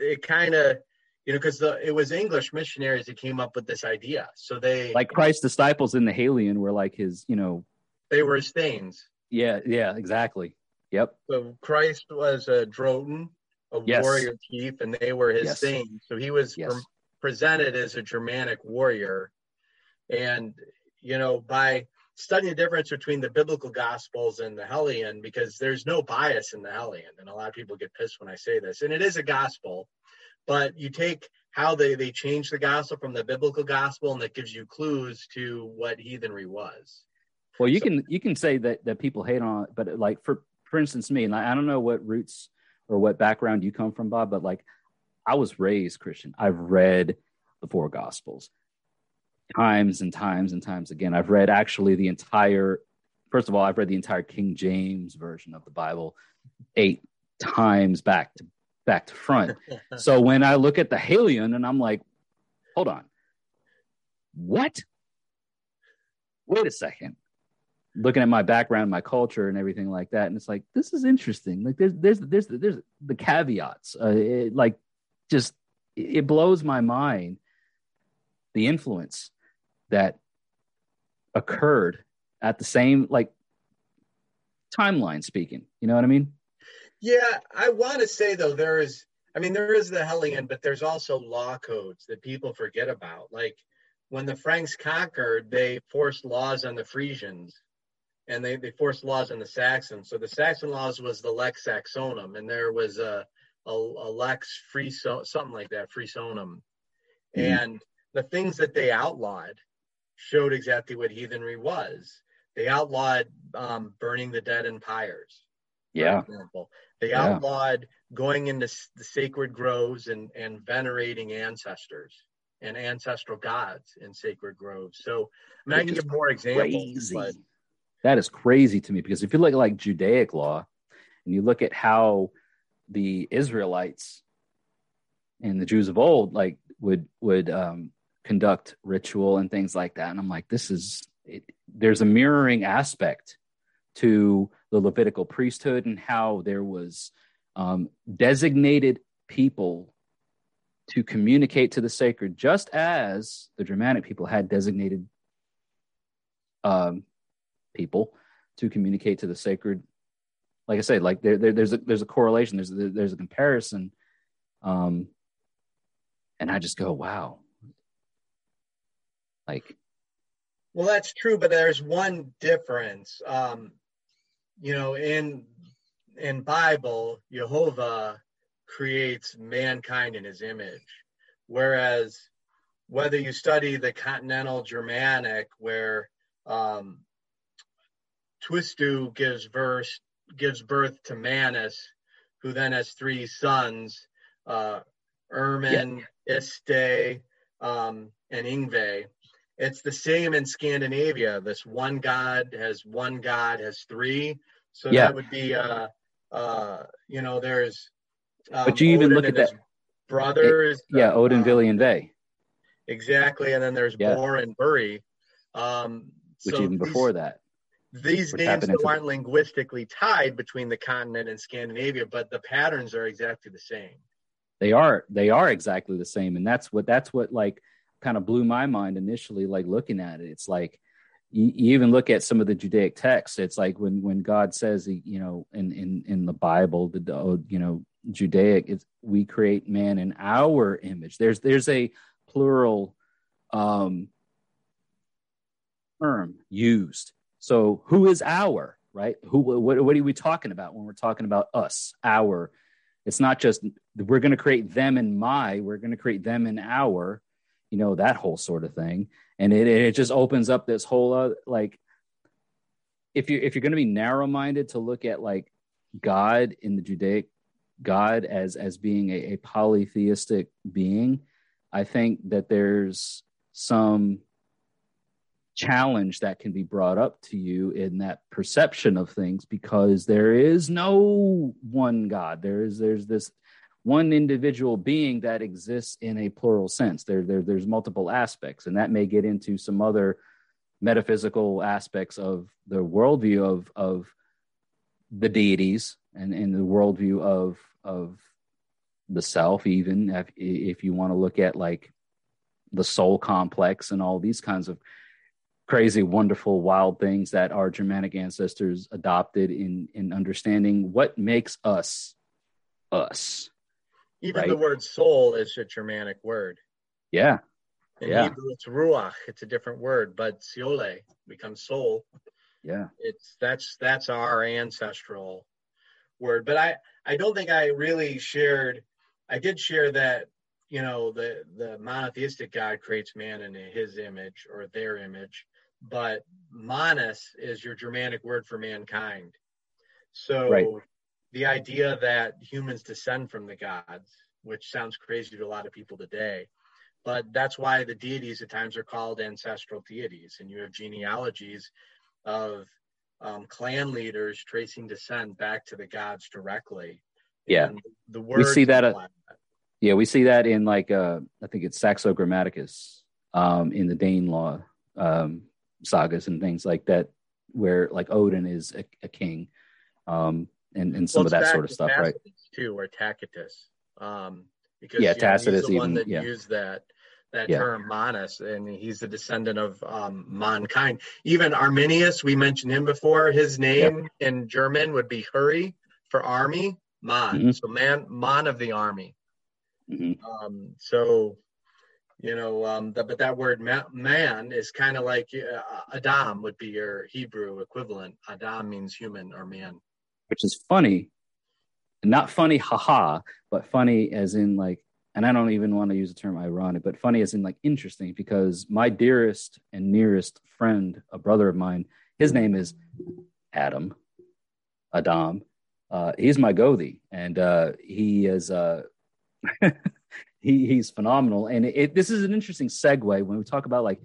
it kind of, you know, because it was English missionaries that came up with this idea. So they like Christ's disciples in the Heliand were like his, you know, they were his Thanes. yeah, yeah, exactly. Yep. So Christ was a Drohtin, a Yes. warrior chief, and they were his Yes. Thanes. So he was Yes. pre- presented as a Germanic warrior. And, you know, by studying the difference between the biblical gospels and the Heliand, because there's no bias in the Heliand. And a lot of people get pissed when I say this. And it is a gospel, but you take how they, they changed the gospel from the biblical gospel, and that gives you clues to what heathenry was. Well, you So- can you can say that that people hate on it, but like for for instance, me, and I, I don't know what roots or what background you come from, Bob, but like I was raised Christian. I've read the four gospels times and times and times again. I've read actually the entire first of all, I've read the entire King James version of the Bible eight times back to back to front. so when I look at the Heliand and I'm like, hold on, what? Wait a second. Looking at my background, my culture, and everything like that, and it's like this is interesting. Like there's there's there's there's the caveats. Uh, it, like just it blows my mind the influence that occurred at the same like timeline speaking. You know what I mean? Yeah, I want to say though there is I mean there is the Heliand, but there's also law codes that people forget about. Like when the Franks conquered, they forced laws on the Frisians and they, they forced laws on the Saxons. So the Saxon laws was the Lex Saxonum, and there was a a, a Lex Friso something like that, Frisonum. Mhm. And the things that they outlawed showed exactly what heathenry was. They outlawed um, burning the dead in pyres. Yeah. example. They Yeah. outlawed going into the sacred groves and, and venerating ancestors and ancestral gods in sacred groves. So, I mean, I can give more examples, but That is crazy to me because if you look at like Judaic law and you look at how the Israelites and the Jews of old like would would um, conduct ritual and things like that, and I'm like, this is it, there's a mirroring aspect to the Levitical priesthood and how there was um, designated people to communicate to the sacred, just as the Germanic people had designated um, people to communicate to the sacred. Like I said, like there, there there's a there's a correlation. There's there's a comparison, um, and I just go, wow, like Well, that's true, but there's one difference. Um, you know, in in Bible, Jehovah creates mankind in His image, whereas whether you study the Continental Germanic, where um, Tuisto gives verse gives birth to Manus, who then has three sons, uh, Ermin, Iste, um, and Ingve it's the same in Scandinavia. This one god has one god has three. So Yeah. that would be uh uh you know there's um, But you even look at his brothers. yeah, uh, Odin, uh, Vili, and Ve, Exactly, and then there's Yeah. Bor and Buri. Um which so even these- before that, these names aren't linguistically tied between the continent and Scandinavia, but the patterns are exactly the same. they are they are exactly the same, and that's what that's what like kind of blew my mind initially. Like looking at it, it's like you, you even look at some of the Judaic texts. It's like when when God says, you know, in in in the Bible, the oh, you know Judaic, it's we create man in our image. There's there's a plural um term used. So who is our right? Who what what are we talking about when we're talking about us? Our. It's not just we're going to create them in my. We're going to create them in our. You know that whole sort of thing, and it it just opens up this whole uh, like. If you if you're going to be narrow minded to look at like God in the Judaic God as as being a, a polytheistic being, I think that there's some challenge that can be brought up to you in that perception of things because there is no one god there is there's this one individual being that exists in a plural sense there, there there's multiple aspects and that may get into some other metaphysical aspects of the worldview of of the deities and and the worldview of of the self even if, if you want to look at like the soul complex and all these kinds of crazy, wonderful, wild things that our Germanic ancestors adopted in in understanding what makes us us. Even Right. the word soul is a Germanic word. Yeah, In Yeah. Hebrew, it's ruach. It's a different word, but siole becomes soul. yeah, It's that's that's our ancestral word. But I I don't think I really shared. I did share that you know the the monotheistic God creates man in His image or their image, but manus is your Germanic word for mankind. So Right. The idea that humans descend from the gods, which sounds crazy to a lot of people today, but that's why the deities at times are called ancestral deities, and you have genealogies of um, clan leaders tracing descent back to the gods directly. Yeah. And the We see that, uh, that. yeah. We see that in like uh, I think it's Saxo Grammaticus um, in the Dane law um, sagas and things like that, where like Odin is a, a king, um, and and some Well, of that sort of stuff, to right? Too, or Tacitus, um, because Yeah, you know, he's Tacitus the one even- that yeah. used that that Yeah. term manus, and he's the descendant of um, mankind. Even Arminius, we mentioned him before. His name in German would be Hurry for army, man. Mhm. So man, man of the army. Mhm. Um, so, you know, um, the, but that word ma- man is kind of like uh, Adam would be your Hebrew equivalent. Adam means human or man. Which is funny, not funny, haha, but funny as in like and I don't even want to use the term ironic, but funny as in like interesting because my dearest and nearest friend, a brother of mine, his name is Adam, Adam. Uh, he's my Gothi, and uh, he is uh, he he's phenomenal. And it, it, this is an interesting segue when we talk about like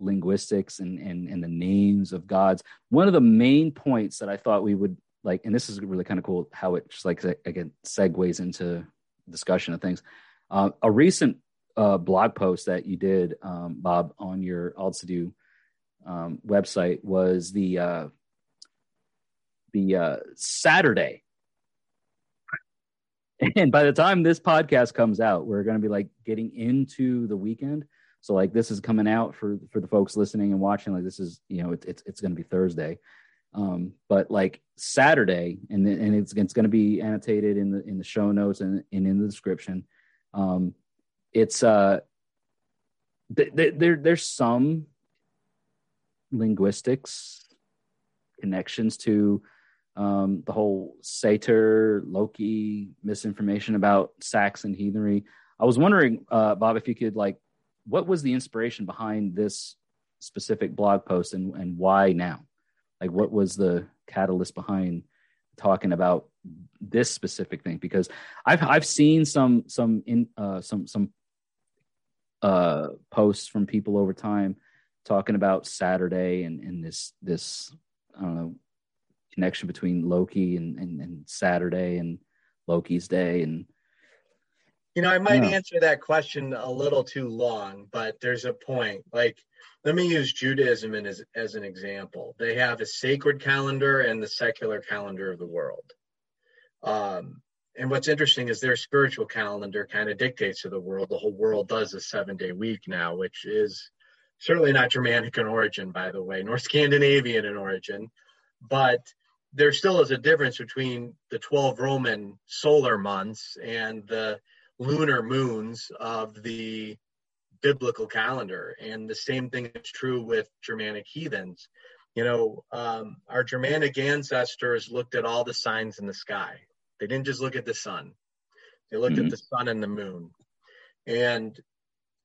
linguistics and, and and the names of gods. One of the main points that I thought we would like, and this is really kind of cool how it just like again segues into discussion of things uh, a recent uh, blog post that you did, um, Bob, on your Altsidu um, website was the uh, the uh, Saturday. And by the time this podcast comes out, we're going to be like getting into the weekend. So like this is coming out for for the folks listening and watching. Like this is you know it, it's it's going to be Thursday, um, but like Saturday, and and it's it's going to be annotated in the in the show notes and, and in the description um, it's uh, th- th- there there's some linguistics connections to um, the whole Satyr Loki misinformation about Saxon heathenry. I was wondering, uh, Bob, if you could like, what was the inspiration behind this specific blog post and, and why now? Like, what was the catalyst behind talking about this specific thing? Because I've I've seen some some in uh, some some uh, posts from people over time talking about Saturday and and this this I don't know connection between Loki and and, and Saturday and Loki's day. And you know I might answer that question a little too long, but there's a point like let me use Judaism as, as an example. They have a sacred calendar and the secular calendar of the world. Um, and what's interesting is their spiritual calendar kind of dictates to the world. The whole world does a seven day week now, which is certainly not Germanic in origin, by the way, nor Scandinavian in origin. But there still is a difference between the 12 Roman solar months and the lunar moons of the biblical calendar. And the same thing is true with Germanic heathens. You know, um, our Germanic ancestors looked at all the signs in the sky. They didn't just look at the sun, they looked mm-hmm. at the sun and the moon. And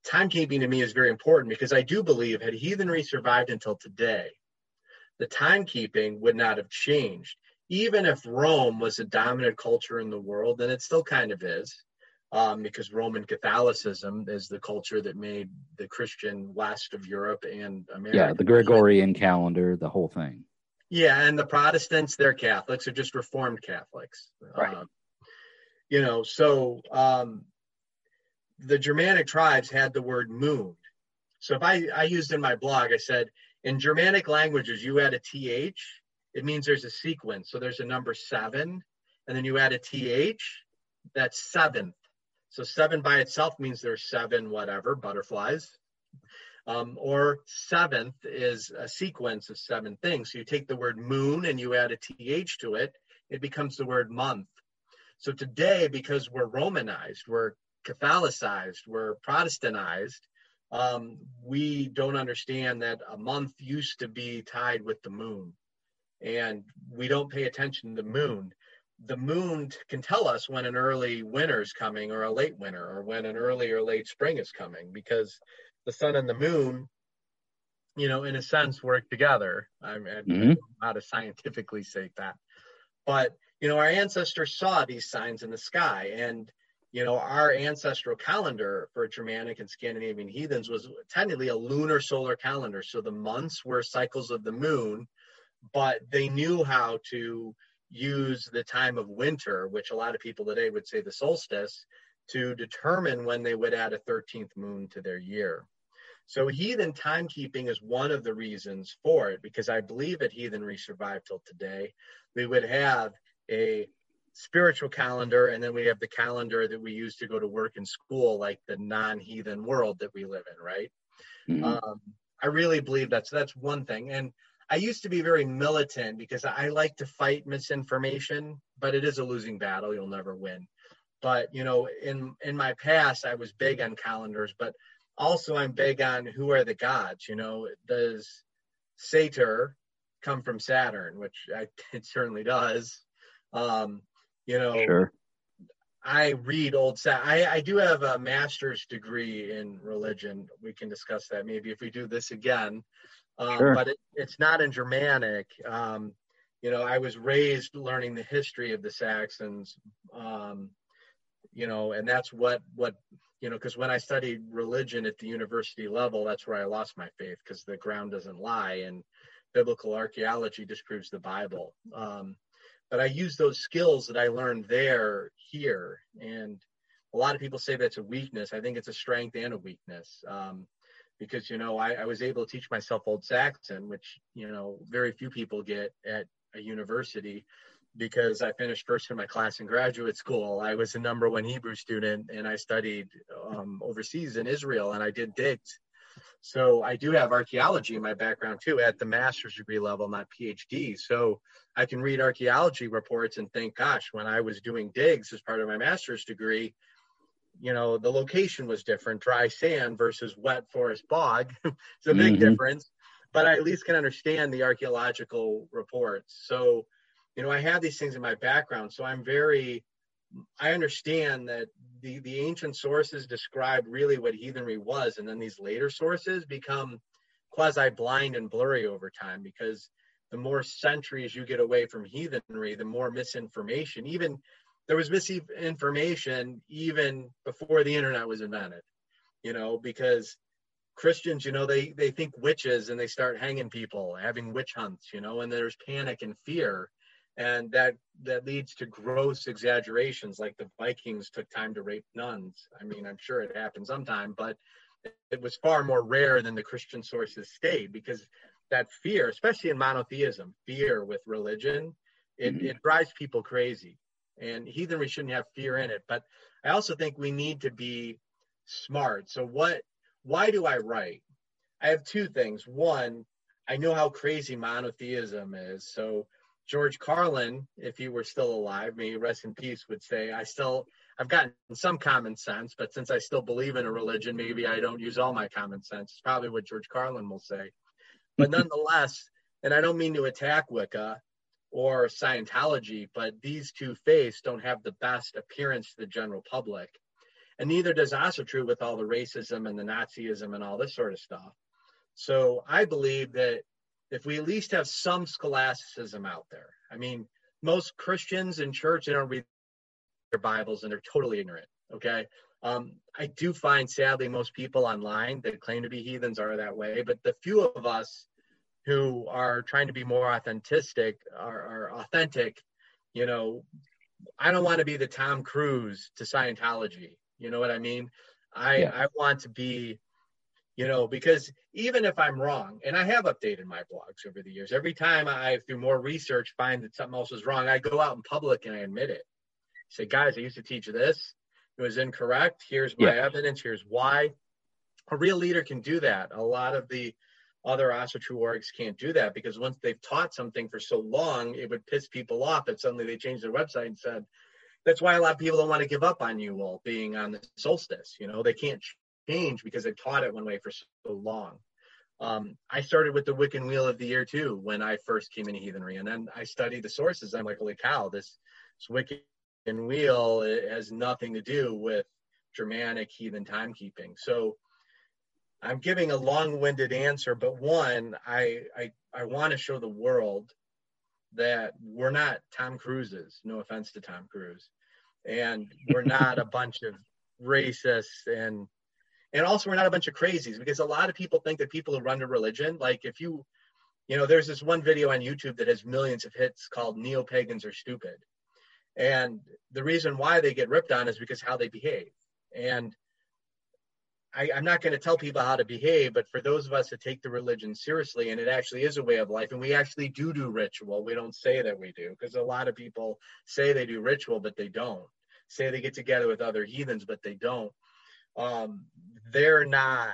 timekeeping to me is very important because I do believe had heathenry survived until today, the timekeeping would not have changed. Even if Rome was a dominant culture in the world, and it still kind of is, um, because Roman Catholicism is the culture that made the Christian West of Europe and America. Yeah, the Gregorian calendar, the whole thing. Yeah, and the Protestants, they're Catholics, or just Reformed Catholics. Right. Um, you know, so um, the Germanic tribes had the word moon. So if I, I used in my blog, I said, in Germanic languages, you add a th, it means there's a sequence. So there's a number seven, and then you add a th, that's seventh. So seven by itself means there's seven whatever butterflies. Um, or seventh is a sequence of seven things. So you take the word moon and you add a th to it, it becomes the word month. So today, because we're Romanized, we're Catholicized, we're Protestantized, um, we don't understand that a month used to be tied with the moon. And we don't pay attention to the moon the moon can tell us when an early winter is coming or a late winter or when an early or late spring is coming because the sun and the moon you know in a sense work together. I'm mm-hmm. how to scientifically say that. But you know our ancestors saw these signs in the sky and you know our ancestral calendar for germanic and scandinavian heathens was technically a lunar solar calendar. So the months were cycles of the moon but they knew how to use the time of winter, which a lot of people today would say the solstice, to determine when they would add a 13th moon to their year. So heathen timekeeping is one of the reasons for it, because I believe that heathenry survived till today. We would have a spiritual calendar, and then we have the calendar that we use to go to work and school, like the non-heathen world that we live in, right? Mm-hmm. Um, I really believe that's that's one thing. And I used to be very militant because I like to fight misinformation, but it is a losing battle. You'll never win. But you know, in in my past, I was big on calendars, but also I'm big on who are the gods. You know, does Satyr come from Saturn, which I, it certainly does. Um, you know, sure. I read old Sat. I, I do have a master's degree in religion. We can discuss that maybe if we do this again. Um, sure. But it, it's not in Germanic. Um, you know, I was raised learning the history of the Saxons. Um, you know, and that's what what you know, because when I studied religion at the university level, that's where I lost my faith because the ground doesn't lie and biblical archaeology disproves the Bible. Um, but I use those skills that I learned there here. And a lot of people say that's a weakness. I think it's a strength and a weakness. Um, because, you know, I, I was able to teach myself Old Saxon, which, you know, very few people get at a university because I finished first in my class in graduate school. I was the number one Hebrew student and I studied um, overseas in Israel and I did digs. So I do have archaeology in my background too at the master's degree level, not PhD. So I can read archaeology reports and think, gosh, when I was doing digs as part of my master's degree, you know, the location was different, dry sand versus wet forest bog. it's a big mm-hmm. difference, but I at least can understand the archaeological reports. So you know, I have these things in my background, so I'm very, I understand that the the ancient sources describe really what heathenry was, and then these later sources become quasi blind and blurry over time because the more centuries you get away from heathenry, the more misinformation. Even there was misinformation even before the internet was invented, you know, because Christians, you know, they they think witches and they start hanging people, having witch hunts, you know, and there's panic and fear. And that that leads to gross exaggerations like the vikings took time to rape nuns. I mean i'm sure it happened sometime but it was far more rare than the christian sources state because that fear especially in monotheism fear with religion it, mm-hmm. it drives people crazy and heathenry shouldn't have fear in it. But i also think we need to be smart. So what why do i write? I have two things. One i know how crazy monotheism is. So George Carlin, if he were still alive, may rest in peace, would say, I still, I've gotten some common sense, but since I still believe in a religion, maybe I don't use all my common sense. It's probably what George Carlin will say. But nonetheless, and I don't mean to attack Wicca or Scientology, but these two faiths don't have the best appearance to the general public. And neither does Asatru with all the racism and the Nazism and all this sort of stuff. So I believe that if we at least have some scholasticism out there. I mean, most Christians in church they don't read their Bibles and they're totally ignorant. Okay. Um, I do find sadly most people online that claim to be heathens are that way, but the few of us who are trying to be more authentic are, are authentic, you know, I don't want to be the Tom Cruise to Scientology. You know what I mean? I, yeah. I want to be you know, because even if I'm wrong, and I have updated my blogs over the years, every time I, through more research, find that something else is wrong, I go out in public and I admit it. I say, guys, I used to teach this. It was incorrect. Here's my yeah. evidence. Here's why. A real leader can do that. A lot of the other Asatru orgs can't do that because once they've taught something for so long, it would piss people off that suddenly they changed their website and said, that's why a lot of people don't want to give up on you all being on the solstice. You know, they can't change because I taught it one way for so long. Um, I started with the Wiccan Wheel of the Year too when I first came into heathenry, and then I studied the sources. I'm like, holy cow, this, this Wiccan Wheel has nothing to do with Germanic heathen timekeeping. So I'm giving a long-winded answer, but one, I I, I want to show the world that we're not Tom Cruises. No offense to Tom Cruise, and we're not a bunch of racists and and also we're not a bunch of crazies because a lot of people think that people who run a religion like if you you know there's this one video on youtube that has millions of hits called neo-pagans are stupid and the reason why they get ripped on is because how they behave and I, am not going to tell people how to behave, but for those of us that take the religion seriously, and it actually is a way of life, and we actually do do ritual, we don't say that we do, because a lot of people say they do ritual, but they don't. Say they get together with other heathens, but they don't um, they're not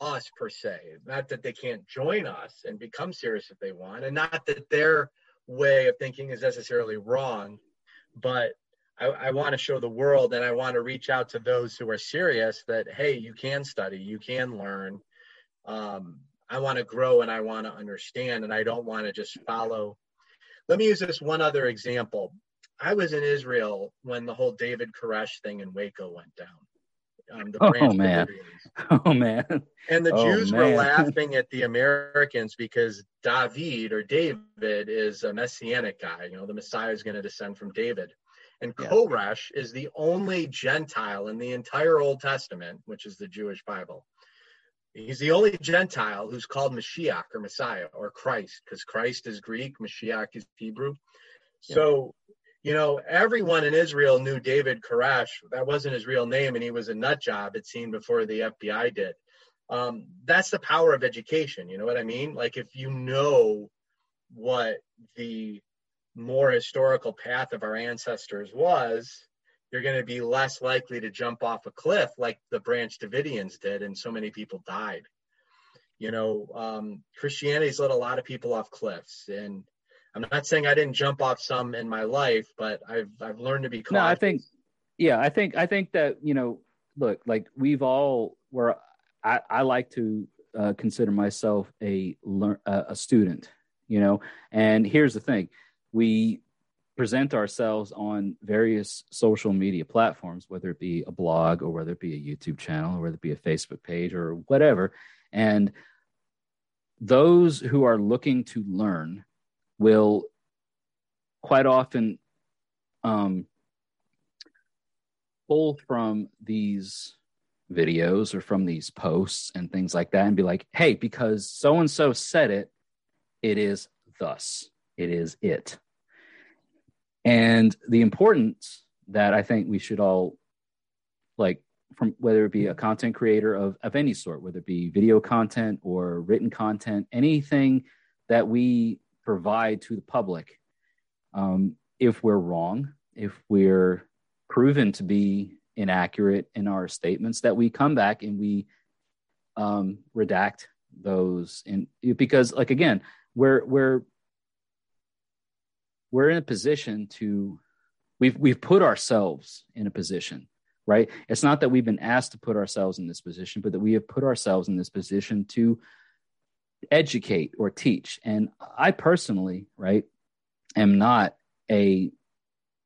us per se. Not that they can't join us and become serious if they want, and not that their way of thinking is necessarily wrong, but I, I want to show the world and I want to reach out to those who are serious that hey, you can study, you can learn. Um, I want to grow and I want to understand, and I don't want to just follow. Let me use this one other example. I was in Israel when the whole David Koresh thing in Waco went down. Um, oh man! Oh man! And the oh, Jews man. were laughing at the Americans because David or David is a messianic guy. You know, the Messiah is going to descend from David. And yeah. Koresh is the only Gentile in the entire Old Testament, which is the Jewish Bible. He's the only Gentile who's called Mashiach or Messiah or Christ, because Christ is Greek, Mashiach is Hebrew. So, you know, everyone in Israel knew David Koresh. That wasn't his real name, and he was a nut job, it seemed, before the FBI did. Um, that's the power of education. You know what I mean? Like, if you know what the more historical path of our ancestors was, you're going to be less likely to jump off a cliff like the Branch Davidians did, and so many people died. You know, um, Christianity's let a lot of people off cliffs, and I'm not saying I didn't jump off some in my life, but I've I've learned to be cautious. No, I think, yeah, I think I think that you know, look, like we've all were. I, I like to uh, consider myself a learn a student, you know, and here's the thing: we present ourselves on various social media platforms, whether it be a blog or whether it be a YouTube channel or whether it be a Facebook page or whatever. And those who are looking to learn will quite often um, pull from these videos or from these posts and things like that and be like, hey, because so and so said it, it is thus, it is it. And the importance that I think we should all like from whether it be a content creator of, of any sort, whether it be video content or written content, anything that we provide to the public, um, if we're wrong, if we're proven to be inaccurate in our statements, that we come back and we um, redact those. In because like again we're we're we're in a position to we've we've put ourselves in a position right? It's not that we've been asked to put ourselves in this position but that we have put ourselves in this position to educate or teach. And i personally right am not a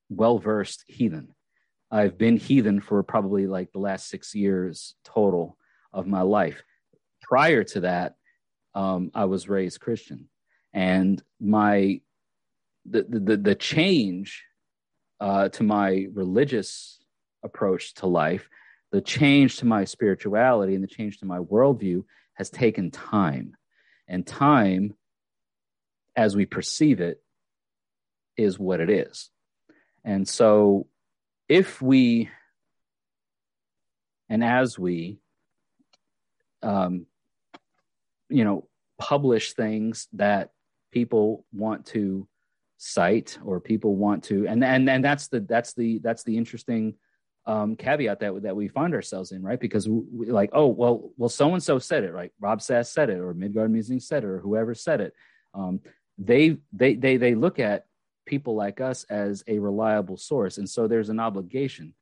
well-versed heathen. I've been heathen for probably like the last six years total of my life. Prior to that um, i was raised christian. And my the the the change uh, to my religious approach to life, the change to my spirituality, and the change to my worldview has taken time, and time, as we perceive it, is what it is, and so if we and as we um, you know publish things that people want to site or people want to and and and that's the that's the that's the interesting um, caveat that that we find ourselves in, right? Because we, like, oh well, well, so and so said it, right? Rob Sass said it, or Midgard Musing said it, or whoever said it. Um, they they they they look at people like us as a reliable source, and so there's an obligation.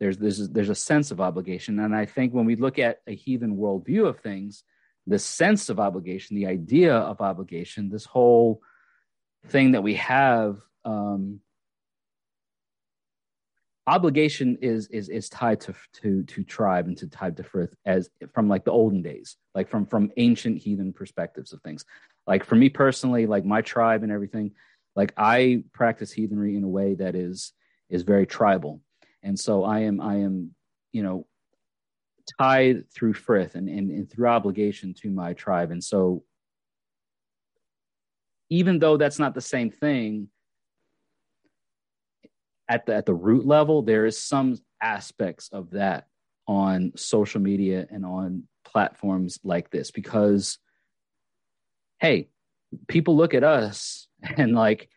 There's there's there's a sense of obligation, and I think when we look at a heathen worldview of things, the sense of obligation, the idea of obligation, this whole thing that we have um, obligation is is is tied to to to tribe and to tied to frith as from like the olden days like from from ancient heathen perspectives of things. Like for me personally like my tribe and everything like i practice heathenry in a way that is is very tribal. And so i am i am you know tied through frith and, and, and through obligation to my tribe. And so even though that's not the same thing at the at the root level there is some aspects of that on social media and on platforms like this because hey people look at us and like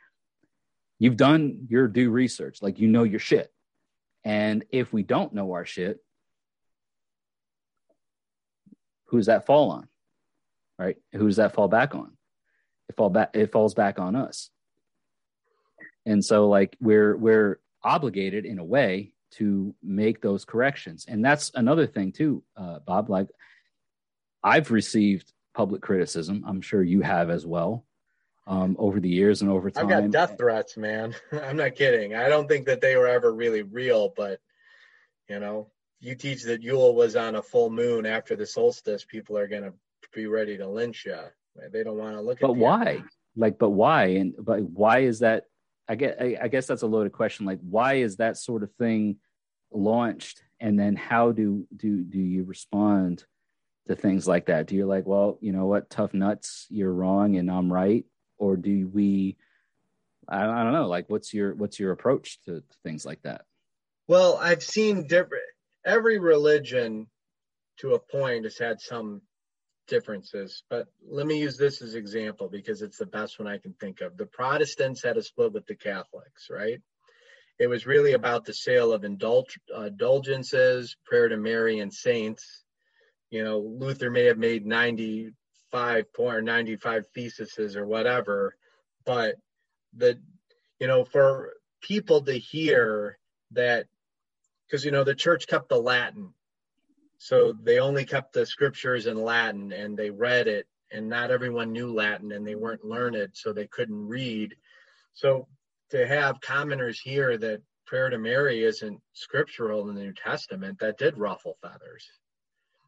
you've done your due research. Like you know your shit. And if we don't know our shit who's that fall on right? Who's that fall back on it fall back it falls back on us and so like we're we're obligated in a way to make those corrections and that's another thing too uh, bob like i've received public criticism i'm sure you have as well um, over the years and over time. I've got death threats, man. I'm not kidding. I don't think that they were ever really real, but you know, you teach that Yule was on a full moon after the solstice, people are going to be ready to lynch you. They don't want to look but at. But why? Like, but why? And but why is that? I get. I, I guess that's a loaded question. Like, why is that sort of thing launched? And then how do do do you respond to things like that? Do you like, well, you know what, tough nuts, you're wrong and I'm right, or do we? I, I don't know. Like, what's your what's your approach to, to things like that? Well, I've seen different. Every religion, to a point, has had some differences. But let me use this as example because it's the best one I can think of. The Protestants had a split with the Catholics, right? It was really about the sale of indulg- indulgences, prayer to Mary and saints. You know, Luther may have made 95 point or 95 theses or whatever, but the, you know, for people to hear that, because, you know, the church kept the Latin so they only kept the scriptures in Latin and they read it, and not everyone knew Latin and they weren't learned, so they couldn't read. So to have commoners hear that prayer to Mary isn't scriptural in the New Testament, that did ruffle feathers.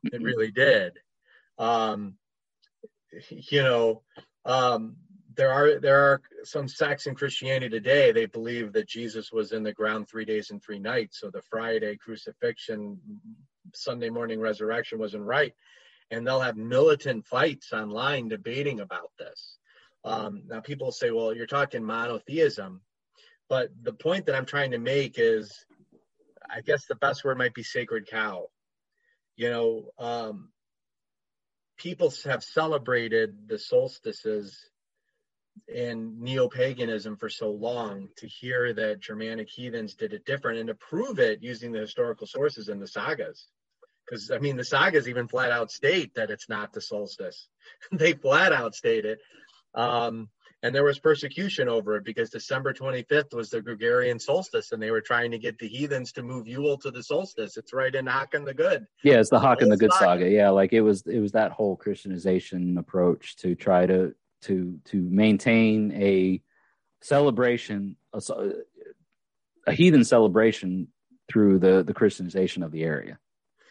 It mm-hmm. really did. Um, you know, um, there are there are some sects in Christianity today. They believe that Jesus was in the ground three days and three nights. So the Friday crucifixion, Sunday morning resurrection wasn't right, and they'll have militant fights online debating about this. Um, now people say, "Well, you're talking monotheism," but the point that I'm trying to make is, I guess the best word might be sacred cow. You know, um, people have celebrated the solstices in neo-paganism for so long to hear that Germanic heathens did it different and to prove it using the historical sources and the sagas. Because I mean, the sagas even flat out state that it's not the solstice. they flat out state it. Um, and there was persecution over it because December 25th was the Gregorian solstice, and they were trying to get the heathens to move Yule to the solstice. It's right in Håkon the Good. Yeah, it's the Håkon the Good saga. saga. Yeah, like it was it was that whole Christianization approach to try to to to maintain a celebration, a, a heathen celebration through the the Christianization of the area,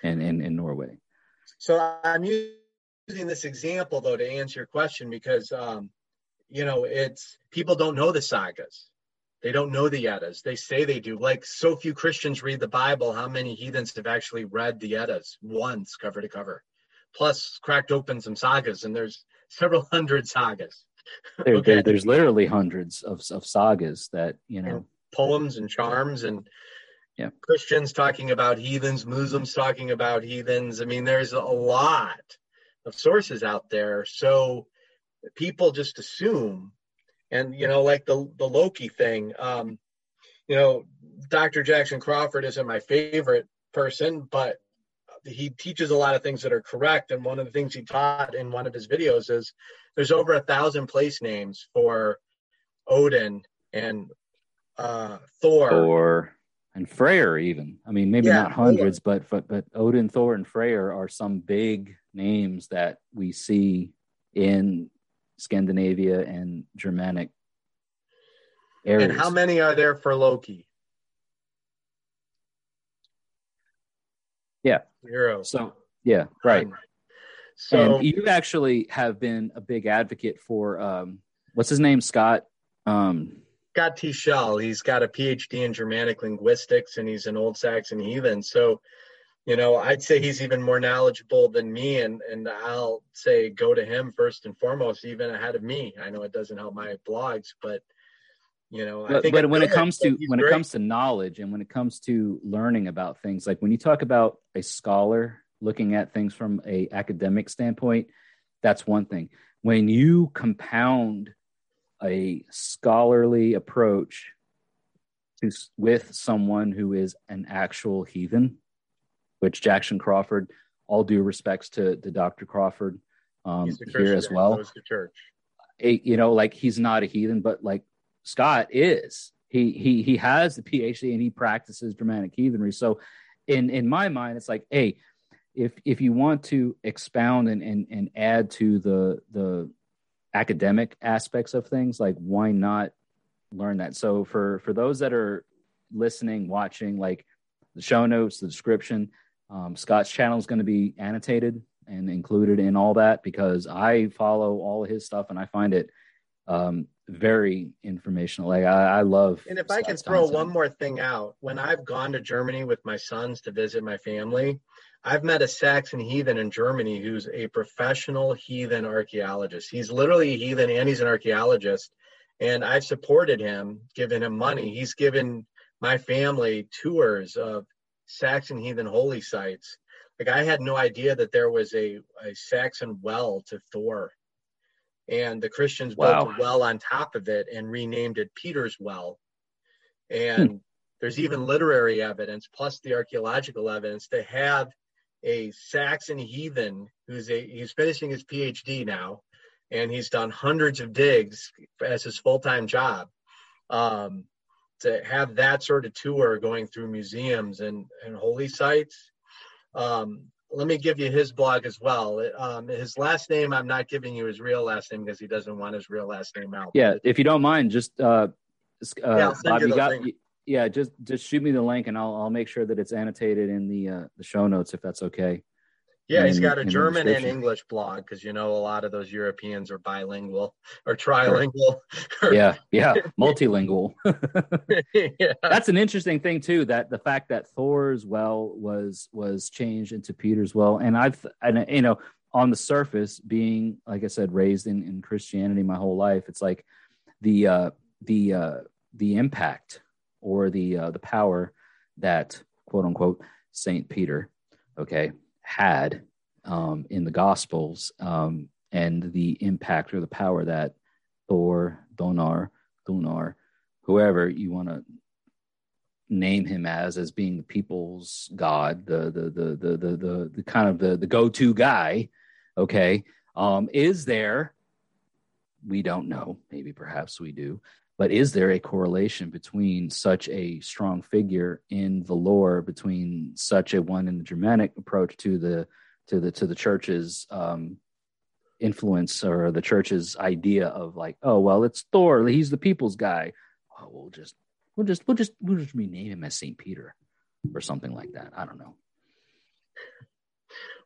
and in, in Norway. So I'm using this example though to answer your question because um, you know it's people don't know the sagas. They don't know the Eddas. They say they do. Like so few Christians read the Bible. How many heathens have actually read the Eddas once, cover to cover? Plus, cracked open some sagas, and there's several hundred sagas. There, okay. there, there's literally hundreds of, of sagas that you know and poems and charms and yeah. Christians talking about heathens, Muslims talking about heathens. I mean, there's a lot of sources out there. So people just assume, and you know, like the the Loki thing. Um, you know, Dr. Jackson Crawford isn't my favorite person, but he teaches a lot of things that are correct. And one of the things he taught in one of his videos is there's over a thousand place names for Odin and uh, Thor. Thor and Freyr, even. I mean, maybe yeah, not hundreds, but, but but Odin, Thor, and Freyr are some big names that we see in Scandinavia and Germanic areas. And how many are there for Loki? Yeah. Zero. So yeah, right. So and you actually have been a big advocate for um, what's his name, Scott. Um, Scott Tischel. He's got a PhD in Germanic linguistics, and he's an Old Saxon heathen. So, you know, I'd say he's even more knowledgeable than me, and and I'll say go to him first and foremost, even ahead of me. I know it doesn't help my blogs, but you know but, but when it comes to when great. it comes to knowledge and when it comes to learning about things like when you talk about a scholar looking at things from a academic standpoint that's one thing. When you compound a scholarly approach to with someone who is an actual heathen which jackson crawford all due respects to, to dr crawford um, here as well. a, you know like he's not a heathen but like Scott is. He he he has the PhD and he practices Germanic heathenry. So in in my mind, it's like, hey, if if you want to expound and and, and add to the the academic aspects of things, like why not learn that? So for for those that are listening, watching, like the show notes, the description, um, Scott's channel is going to be annotated and included in all that because I follow all of his stuff and I find it um, very informational. Like I, I love. And if I can throw one more thing out, when I've gone to Germany with my sons to visit my family, I've met a Saxon heathen in Germany who's a professional heathen archaeologist. He's literally a heathen and he's an archaeologist. And I've supported him, given him money. He's given my family tours of Saxon heathen holy sites. Like I had no idea that there was a, a Saxon well to Thor. And the Christians wow. built a well on top of it and renamed it Peter's Well. And hmm. there's even literary evidence plus the archaeological evidence to have a Saxon heathen who's a he's finishing his PhD now, and he's done hundreds of digs as his full time job. Um, to have that sort of tour going through museums and, and holy sites. Um, let me give you his blog as well. Um, his last name, I'm not giving you his real last name because he doesn't want his real last name out. Yeah, if you don't mind, just uh, uh, yeah, Bob, you, you got yeah, just just shoot me the link and I'll I'll make sure that it's annotated in the uh, the show notes if that's okay. Yeah, he's got a German and English blog because you know a lot of those Europeans are bilingual or trilingual. Or, yeah, yeah, multilingual. yeah. That's an interesting thing too. That the fact that Thor's well was was changed into Peter's well, and I've and you know on the surface, being like I said, raised in in Christianity my whole life, it's like the uh, the uh, the impact or the uh, the power that quote unquote Saint Peter, okay, had um, in the Gospels um, and the impact or the power that Thor, Donar, Gunnar, whoever you want to name him as as being the people's god the the the the the the, the kind of the the go-to guy okay um is there? We don't know. Maybe perhaps we do but is there a correlation between such a strong figure in the lore between such a one in the Germanic approach to the to the to the church's um, influence or the church's idea of like, oh well, it's Thor, he's the people's guy. Oh, we'll just we'll just we'll just we'll just rename him as Saint Peter or something like that. I don't know.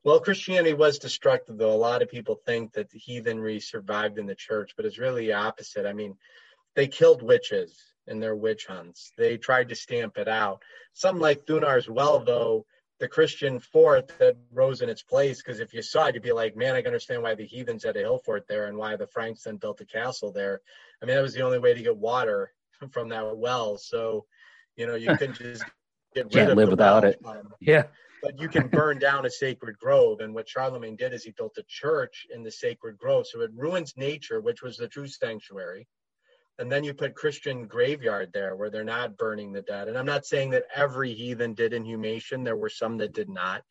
Well, Christianity was destructive, though. A lot of people think that the heathenry survived in the church, but it's really the opposite. I mean, they killed witches in their witch hunts. They tried to stamp it out. Some like Thunar's well, though, the Christian fort that rose in its place, because if you saw it, you'd be like, man, I can understand why the heathens had a hill fort there and why the Franks then built a castle there. I mean, that was the only way to get water from that well. So, you know, you can just get Can't live without well. it. Um, yeah. But you can burn down a sacred grove. And what Charlemagne did is he built a church in the sacred grove. So it ruins nature, which was the true sanctuary and then you put Christian graveyard there where they're not burning the dead. And I'm not saying that every heathen did inhumation. There were some that did not.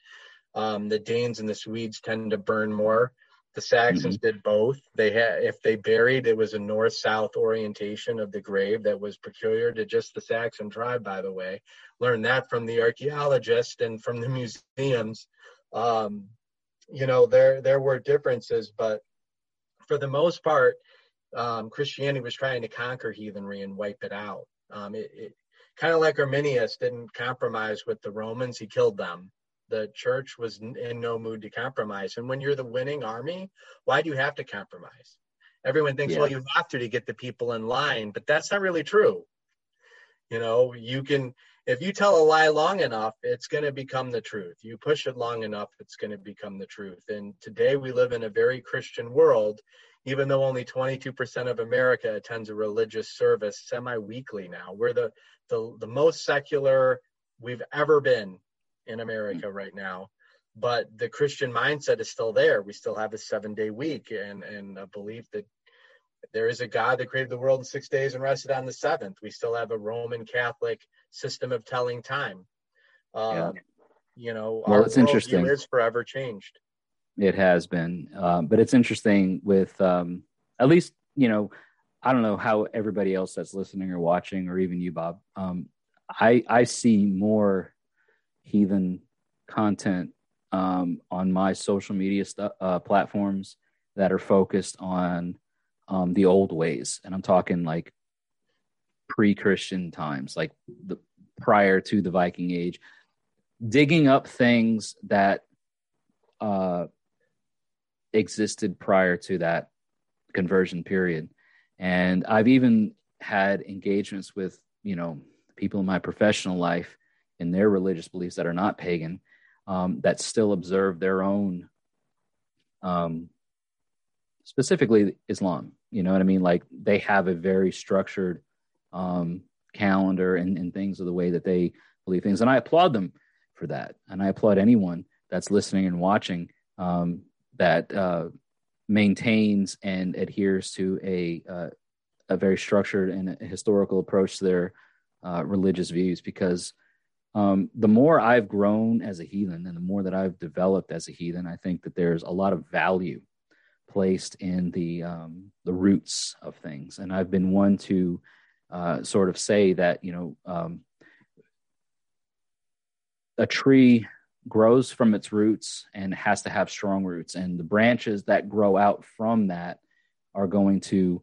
Um, the Danes and the Swedes tend to burn more. The Saxons mm-hmm. did both. They had, if they buried, it was a north-south orientation of the grave that was peculiar to just the Saxon tribe. By the way, learned that from the archaeologists and from the museums. Um, you know, there there were differences, but for the most part, um, Christianity was trying to conquer heathenry and wipe it out. Um, it, it kind of like Arminius didn't compromise with the Romans; he killed them. The church was in no mood to compromise. And when you're the winning army, why do you have to compromise? Everyone thinks, yeah. well, you have to to get the people in line, but that's not really true. You know, you can if you tell a lie long enough, it's going to become the truth. You push it long enough, it's going to become the truth. And today we live in a very Christian world, even though only 22% of America attends a religious service semi-weekly now. We're the, the, the most secular we've ever been in America right now. But the Christian mindset is still there. We still have a seven day week and, and a belief that there is a God that created the world in six days and rested on the seventh. We still have a Roman Catholic system of telling time. Um, yeah. You know, well, it's interesting. Is forever changed. It has been, um, but it's interesting with um, at least you know I don't know how everybody else that's listening or watching, or even you, Bob. Um, I I see more heathen content um, on my social media stu- uh, platforms that are focused on um, the old ways, and I'm talking like pre-Christian times, like the prior to the Viking Age, digging up things that uh, existed prior to that conversion period. And I've even had engagements with, you know, people in my professional life in their religious beliefs that are not pagan, um, that still observe their own, um, specifically Islam. You know what I mean? Like they have a very structured um, calendar and, and things of the way that they believe things. And I applaud them for that. And I applaud anyone that's listening and watching um, that uh, maintains and adheres to a uh, a very structured and historical approach to their uh, religious views. Because um, the more I've grown as a heathen and the more that I've developed as a heathen, I think that there's a lot of value placed in the um, the roots of things. And I've been one to uh, sort of say that you know um, a tree grows from its roots and has to have strong roots. And the branches that grow out from that are going to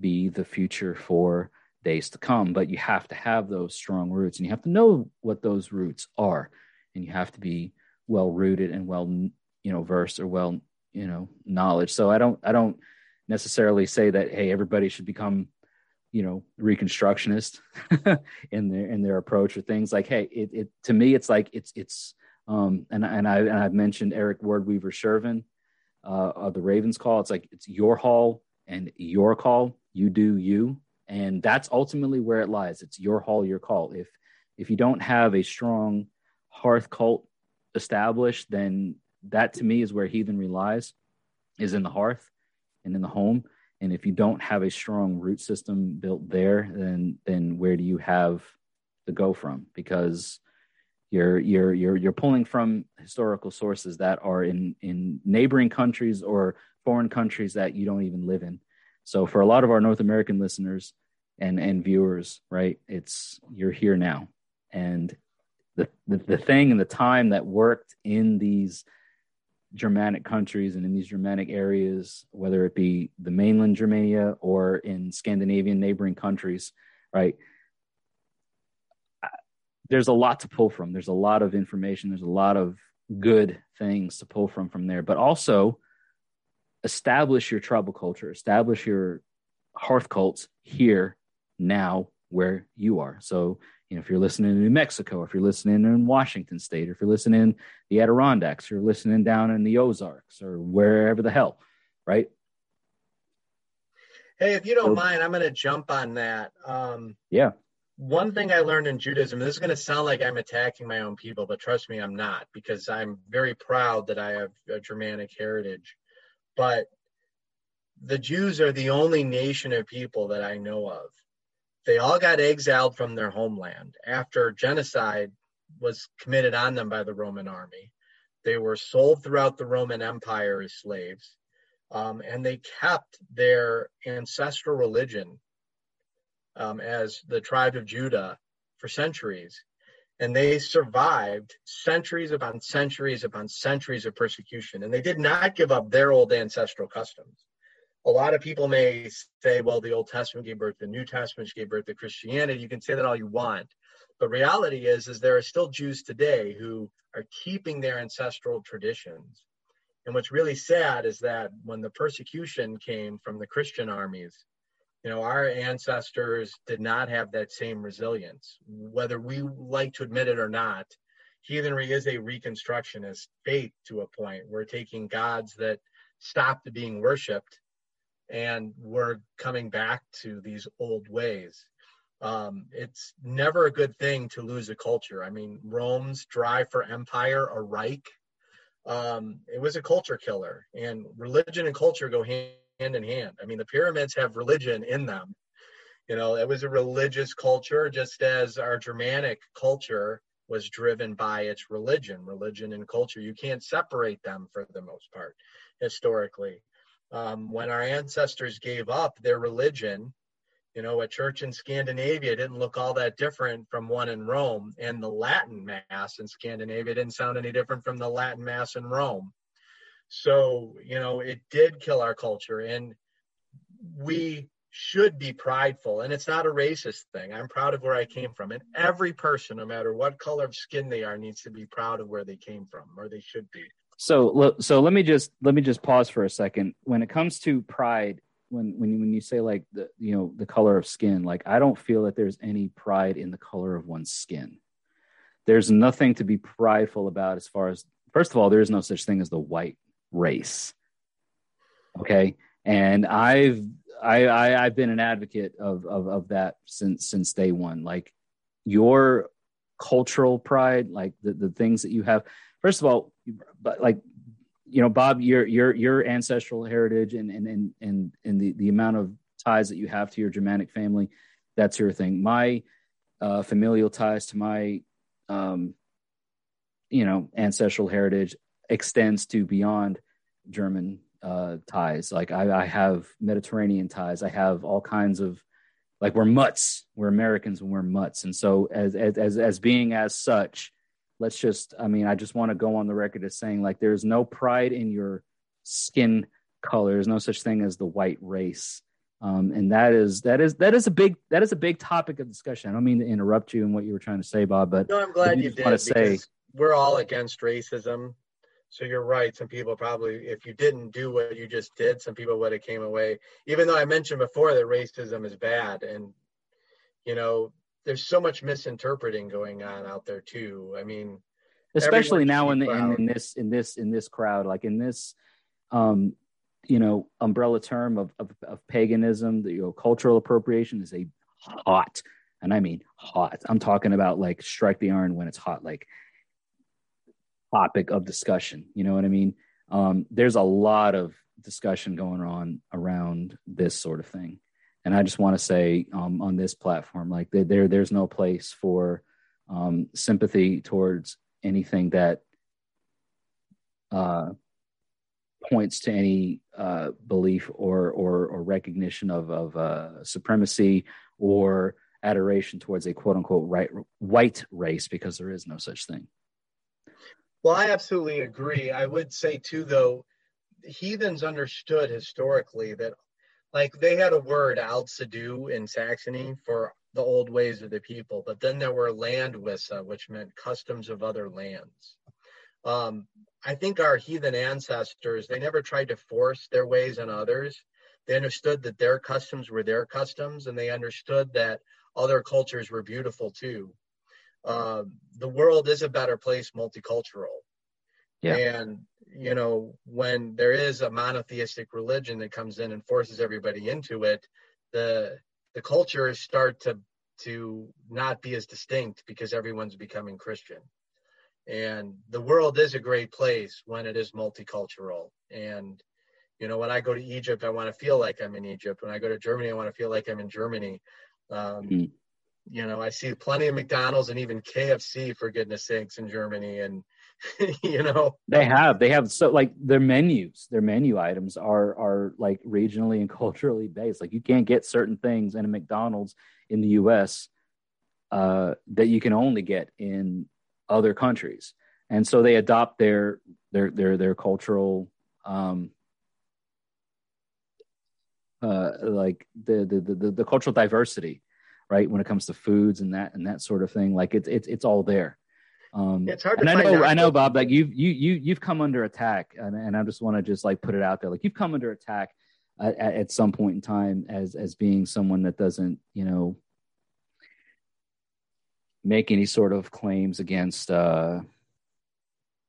be the future for days to come. But you have to have those strong roots and you have to know what those roots are. And you have to be well rooted and well you know versed or well you know knowledge. So i don't i don't necessarily say that hey everybody should become you know reconstructionist in their in their approach or things. Like hey it, it to me it's like it's it's um and and I and I've mentioned Eric Ward Weaver Shervin uh, of the Ravens call. It's like it's your hall and your call. You do you. And that's ultimately where it lies. It's your hall your call. If if you don't have a strong hearth cult established then that to me is where heathen relies is in the hearth and in the home. And if you don't have a strong root system built there, then then where do you have to go from? Because you're you're you're you're pulling from historical sources that are in in neighboring countries or foreign countries that you don't even live in. So for a lot of our North American listeners and and viewers, right, it's you're here now, and the the, the thing and the time that worked in these Germanic countries and in these Germanic areas, whether it be the mainland Germania or in Scandinavian neighboring countries, right? There's a lot to pull from. There's a lot of information. There's a lot of good things to pull from from there, but also establish your tribal culture, establish your hearth cults here now where you are. So you know, if you're listening in New Mexico, if you're listening in Washington State, or if you're listening in the Adirondacks, or you're listening down in the Ozarks, or wherever the hell, right? Hey, if you don't so, mind, I'm going to jump on that. Um, yeah. One thing I learned in Judaism, this is going to sound like I'm attacking my own people, but trust me, I'm not, because I'm very proud that I have a Germanic heritage. But the Jews are the only nation of people that I know of they all got exiled from their homeland after genocide was committed on them by the Roman army. They were sold throughout the Roman Empire as slaves, um, and they kept their ancestral religion um, as the tribe of Judah for centuries. And they survived centuries upon centuries upon centuries of persecution. And they did not give up their old ancestral customs a lot of people may say, well, the Old Testament gave birth to the New Testament, gave birth to Christianity. You can say that all you want. But reality is, is there are still Jews today who are keeping their ancestral traditions. And what's really sad is that when the persecution came from the Christian armies, you know, our ancestors did not have that same resilience. Whether we like to admit it or not, heathenry is a reconstructionist faith to a point. We're taking gods that stopped being worshipped and we're coming back to these old ways. Um, it's never a good thing to lose a culture. I mean, Rome's drive for empire, a Reich, um, it was a culture killer, and religion and culture go hand in hand. I mean, the pyramids have religion in them. You know, it was a religious culture, just as our Germanic culture was driven by its religion. Religion and culture, you can't separate them for the most part historically um, when our ancestors gave up their religion, you know, a church in Scandinavia didn't look all that different from one in Rome, and the Latin Mass in Scandinavia didn't sound any different from the Latin Mass in Rome. So, you know, it did kill our culture. And we should be prideful and it's not a racist thing. I'm proud of where i came from and every person no matter what color of skin they are needs to be proud of where they came from or they should be. So so let me just let me just pause for a second. When it comes to pride when when when you say like the you know the color of skin like i don't feel that there's any pride in the color of one's skin. There's nothing to be prideful about as far as first of all there is no such thing as the white race okay and i've I, I have been an advocate of, of of that since since day one. Like your cultural pride, like the, the things that you have. First of all, but like you know, Bob, your your your ancestral heritage and and and and, and the, the amount of ties that you have to your Germanic family, that's your thing. My uh, familial ties to my um, you know ancestral heritage extends to beyond German uh, ties. Like I, I have Mediterranean ties. I have all kinds of like we're mutts. We're Americans and we're mutts. And so as as as, being as such, let's just I mean I just want to go on the record as saying like there's no pride in your skin color. There's no such thing as the white race. Um, and that is that is that is a big that is a big topic of discussion. I don't mean to interrupt you in what you were trying to say, Bob, but no, I'm glad you did. Want to say we're all against racism so you're right. Some people probably, if you didn't do what you just did, some people would have came away. Even though I mentioned before that racism is bad, and you know, there's so much misinterpreting going on out there too. I mean, especially now in, the, in, in this in this in this crowd, like in this, um, you know, umbrella term of of, of paganism, the you know, cultural appropriation is a hot, and I mean hot. I'm talking about like strike the iron when it's hot, like topic of discussion. You know what I mean? Um, there's a lot of discussion going on around this sort of thing, and I just want to say um, on this platform, like there, there's no place for um, sympathy towards anything that uh, points to any uh, belief or, or or recognition of of uh, supremacy or adoration towards a quote unquote right white race because there is no such thing. Well, I absolutely agree. I would say too, though, heathens understood historically that, like, they had a word, Altsidu, in Saxony for the old ways of the people, but then there were landwissa, which meant customs of other lands. Um, I think our heathen ancestors, they never tried to force their ways on others. They understood that their customs were their customs, and they understood that other cultures were beautiful too uh, the world is a better place multicultural. Yeah. And, you know, when there is a monotheistic religion that comes in and forces everybody into it, the the cultures start to to not be as distinct because everyone's becoming Christian. And the world is a great place when it is multicultural. And, you know, when I go to Egypt, I want to feel like I'm in Egypt. When I go to Germany, I want to feel like I'm in Germany. Um, mm you know, I see plenty of McDonald's and even KFC for goodness sakes in Germany. And, you know, they have, they have so like their menus, their menu items are, are like regionally and culturally based. Like you can't get certain things in a McDonald's in the US uh, that you can only get in other countries. And so they adopt their, their, their, their cultural, um, uh, like the, the, the, the cultural diversity right? When it comes to foods and that and that sort of thing, like it's it's it's all there. Um, it's hard. and I know, I know, Bob. Like you've you you you've come under attack, and, and I just want to just like put it out there. Like you've come under attack at, at some point in time as as being someone that doesn't, you know, make any sort of claims against, uh,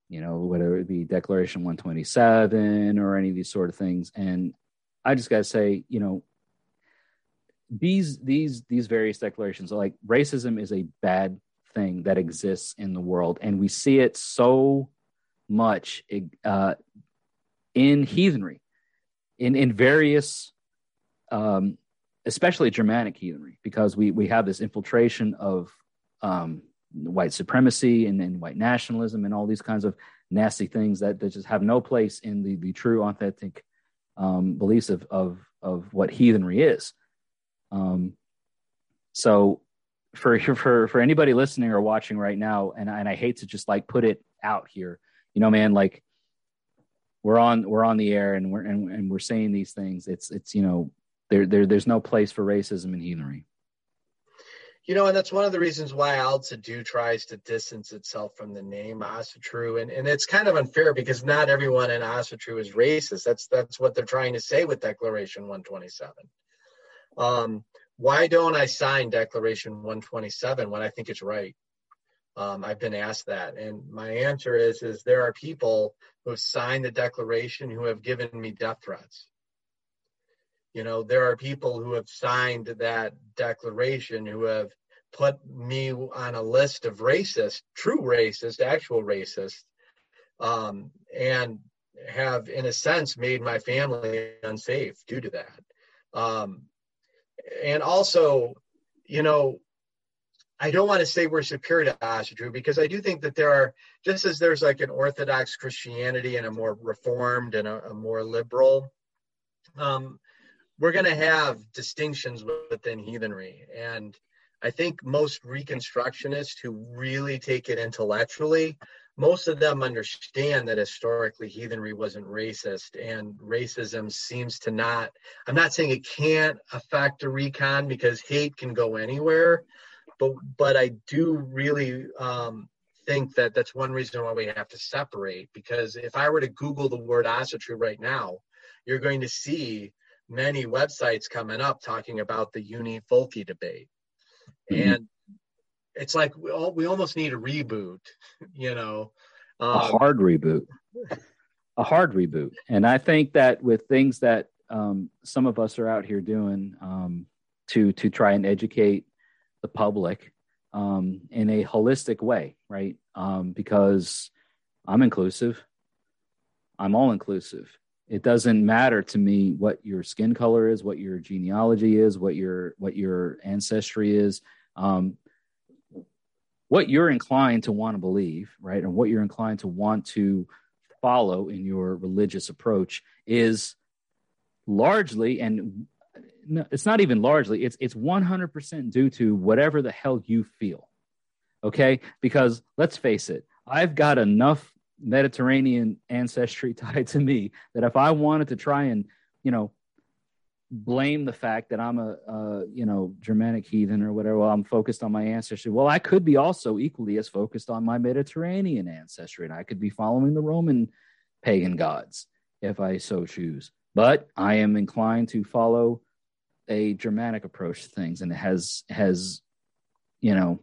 you know, whether it be Declaration 127 or any of these sort of things. And I just got to say, you know, these these these various declarations like racism is a bad thing that exists in the world and we see it so much uh, in heathenry in in various um, especially germanic heathenry because we we have this infiltration of um, white supremacy and then white nationalism and all these kinds of nasty things that, that just have no place in the the true authentic um, beliefs of of of what heathenry is um, so for for for anybody listening or watching right now, and and I hate to just like put it out here, you know, man, like we're on we're on the air and we're and, and we're saying these things. It's it's you know there, there there's no place for racism and heathenry. You know, and that's one of the reasons why Altsidu tries to distance itself from the name Asatru. And, and it's kind of unfair because not everyone in Asatru is racist. That's that's what they're trying to say with Declaration 127. Um, why don't I sign Declaration 127 when I think it's right? Um, I've been asked that, and my answer is: is there are people who have signed the Declaration who have given me death threats. You know, there are people who have signed that declaration who have put me on a list of racist, true racist, actual racist, um, and have, in a sense, made my family unsafe due to that. Um, and also, you know, I don't want to say we're superior to Asatru because I do think that there are, just as there's like an Orthodox Christianity and a more reformed and a, a more liberal, um, we're going to have distinctions within heathenry. And I think most Reconstructionists who really take it intellectually, most of them understand that historically heathenry wasn't racist and racism seems to not, I'm not saying it can't affect a recon because hate can go anywhere, but, but I do really um, think that that's one reason why we have to separate because if I were to Google the word Asatru right now, you're going to see many websites coming up talking about the uni folky debate. Mm-hmm. And it's like we, all, we almost need a reboot, you know. Um, a hard reboot. a hard reboot. And I think that with things that um, some of us are out here doing um, to to try and educate the public um, in a holistic way, right? Um, because I'm inclusive. I'm all inclusive. It doesn't matter to me what your skin color is, what your genealogy is, what your what your ancestry is, um, what you're inclined to want to believe, right, and what you're inclined to want to follow in your religious approach is largely and it's not even largely it's it's 100% due to whatever the hell you feel okay? Because let's face it i've got enough Mediterranean ancestry tied to me that if I wanted to try and, you know, blame the fact that I'm a, you know Germanic heathen or whatever. Well, I'm focused on my ancestry. Well, I could be also equally as focused on my Mediterranean ancestry, and I could be following the Roman pagan gods if I so choose. But I am inclined to follow a Germanic approach to things, and it has has you know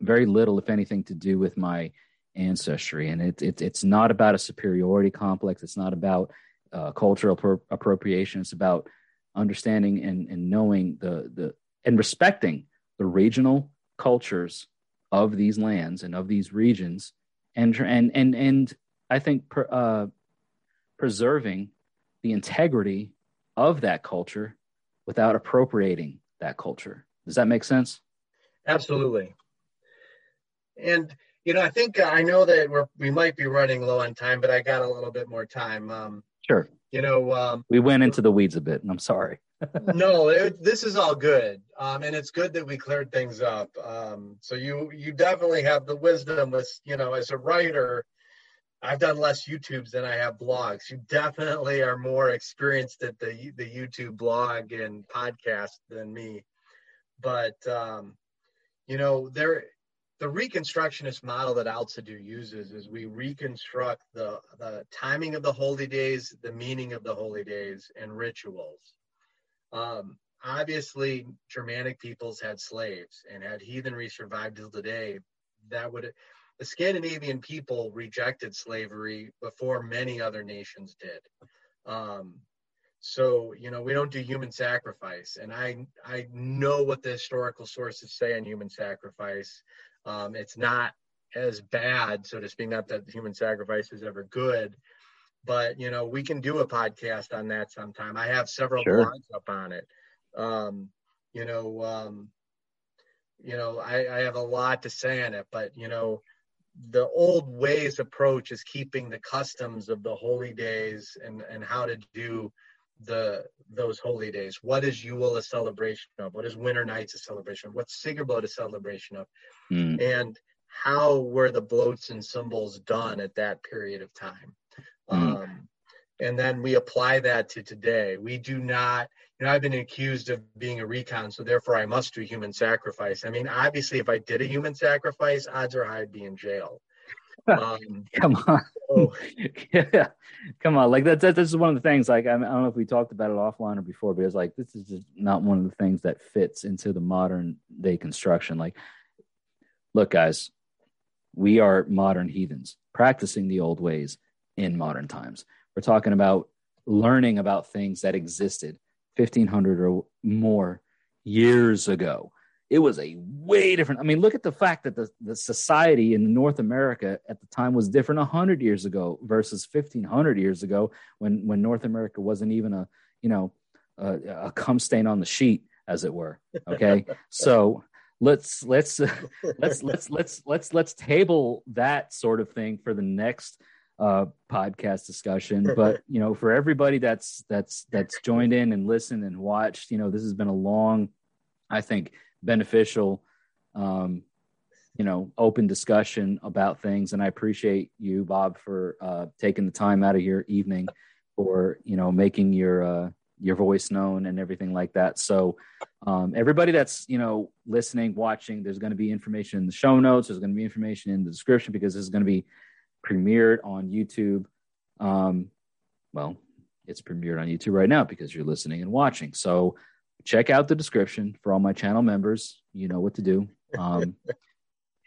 very little, if anything, to do with my ancestry. And it, it, it's not about a superiority complex. It's not about uh, cultural pro- appropriation. It's about understanding and, and knowing the, the and respecting the regional cultures of these lands and of these regions, and and and and I think per, uh, preserving the integrity of that culture without appropriating that culture. Does that make sense? Absolutely. And you know, I think uh, I know that we're we might be running low on time, but I got a little bit more time. Um, sure. You know, um, we went into the weeds a bit, and I'm sorry. no, it, this is all good, um, and it's good that we cleared things up. Um, so you you definitely have the wisdom with you know as a writer. I've done less YouTubes than I have blogs. You definitely are more experienced at the the YouTube blog and podcast than me, but um, you know there the reconstructionist model that Altsidu uses is we reconstruct the, the timing of the holy days, the meaning of the holy days, and rituals. Um, obviously, Germanic peoples had slaves, and had heathenry survived till today, that would the Scandinavian people rejected slavery before many other nations did. Um, so you know we don't do human sacrifice, and I I know what the historical sources say on human sacrifice. Um, it's not as bad, so to speak. Not that human sacrifice is ever good, but you know we can do a podcast on that sometime. I have several sure. blogs up on it. Um, you know, um, you know, I, I have a lot to say on it, but you know, the old ways approach is keeping the customs of the holy days and and how to do the those holy days. What is Yule a celebration of? What is Winter Nights a celebration of? What's Sigrblot a celebration of? Mm. And how were the blots and sumbels done at that period of time? Mm. Um, and then we apply that to today. We do not, you know, I've been accused of being a recon, so therefore I must do human sacrifice. I mean, obviously, if I did a human sacrifice, odds are high I'd be in jail. Um, Come on. Yeah. Come on. Like that, that, this is one of the things, like, I don't know if we talked about it offline or before, but it's like, this is just not one of the things that fits into the modern day construction. Like, look, guys, we are modern heathens practicing the old ways in modern times. We're talking about learning about things that existed 1500 or more years ago. It was a way different. I mean, look at the fact that the, the society in North America at the time was different 100 years ago versus 1500 years ago when, when North America wasn't even a, you know, a, a cum stain on the sheet, as it were. Okay. so let's, let's, let's, let's, let's, let's, let's table that sort of thing for the next uh, podcast discussion. But you know, for everybody that's that's that's joined in and listened and watched, you know, this has been a long, I think, beneficial, um, you know, open discussion about things. And I appreciate you, Bob, for uh, taking the time out of your evening for you know making your uh, your voice known and everything like that. So, um, everybody that's you know listening, watching, there's going to be information in the show notes. There's going to be information in the description because this is going to be premiered on YouTube. Um, well, it's premiered on YouTube right now because you're listening and watching. So check out the description for all my channel members. You know what to do. Um,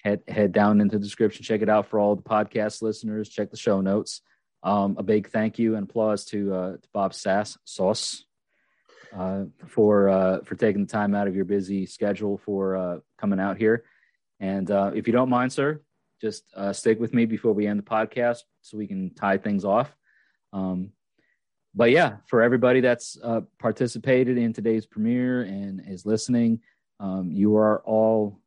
head head down into the description. Check it out for all the podcast listeners. Check the show notes. Um, a big thank you and applause to, uh, to Bob Sass Sauce uh, for uh, for taking the time out of your busy schedule for uh, coming out here. And uh, if you don't mind, sir, just uh, stick with me before we end the podcast so we can tie things off. Um, but yeah, for everybody that's uh, participated in today's premiere and is listening, um, you are all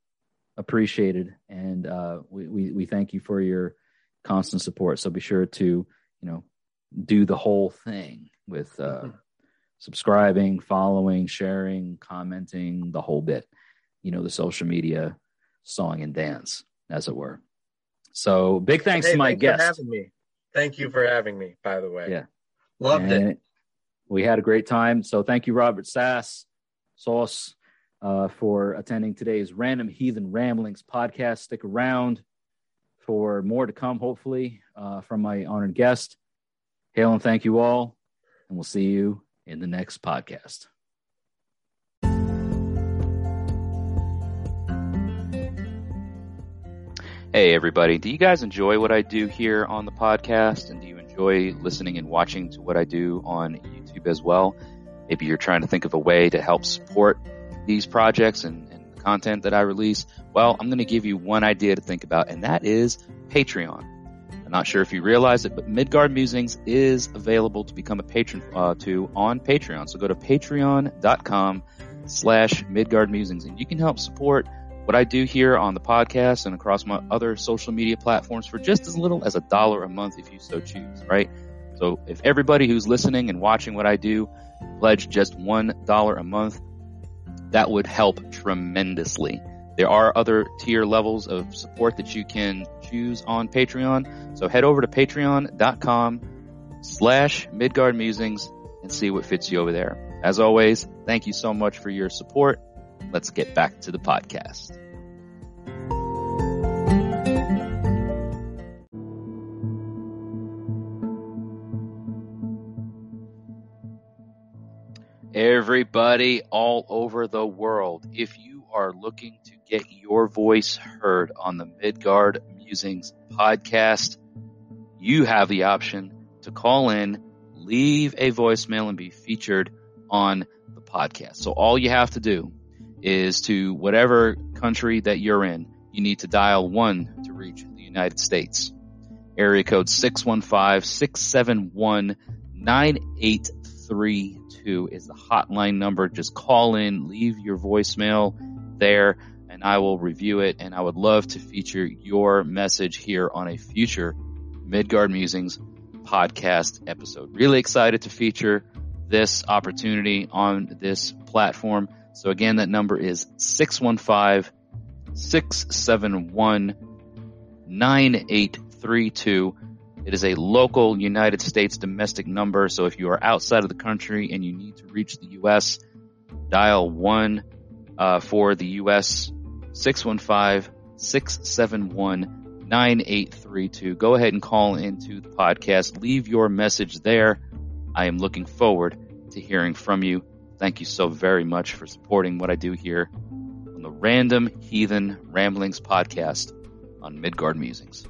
appreciated, and uh, we, we, we thank you for your constant support. So be sure to you know do the whole thing with uh, mm-hmm. subscribing, following, sharing, commenting, the whole bit. You know the social media song and dance, as it were. So big thanks hey, to my guest. For having me. Thank you for having me, by the way. Yeah. Loved and it. We had a great time. So thank you, Robert Sass, Sauce, uh, for attending today's Random Heathen Ramblings podcast. Stick around for more to come, hopefully, uh, from my honored guest. Hail and thank you all, and we'll see you in the next podcast. Hey, everybody. Do you guys enjoy what I do here on the podcast? And do you enjoy listening and watching to what I do on YouTube as well? Maybe you're trying to think of a way to help support these projects and, and the content that I release. Well, I'm going to give you one idea to think about, and that is Patreon. I'm not sure if you realize it, but Midgard Musings is available to become a patron uh, to on Patreon. So go to patreon.com slash Midgard Musings and you can help support what I do here on the podcast and across my other social media platforms for just as little as a dollar a month if you so choose, right? So if everybody who's listening and watching what I do pledge just one dollar a month, that would help tremendously. There are other tier levels of support that you can choose on Patreon. So head over to patreon.com slash Midgard Musings and see what fits you over there. As always, thank you so much for your support let's get back to the podcast. Everybody all over the world, if you are looking to get your voice heard on the Midgard Musings podcast, you have the option to call in, leave a voicemail, and be featured on the podcast. So all you have to do is to whatever country that you're in, you need to dial one to reach the United States. Area code 615-671-9832 is the hotline number. Just call in, leave your voicemail there, and I will review it. And I would love to feature your message here on a future Midgard Musings podcast episode. Really excited to feature this opportunity on this platform. So again, that number is 615 671 9832. It is a local United States domestic number, so if you are outside of the country and you need to reach the U.S., dial 1 uh, for the U.S. 615-671-9832. Go ahead and call into the podcast. Leave your message there. I am looking forward to hearing from you. Thank you so very much for supporting what I do here on the Random Heathen Ramblings podcast on Midgard Musings.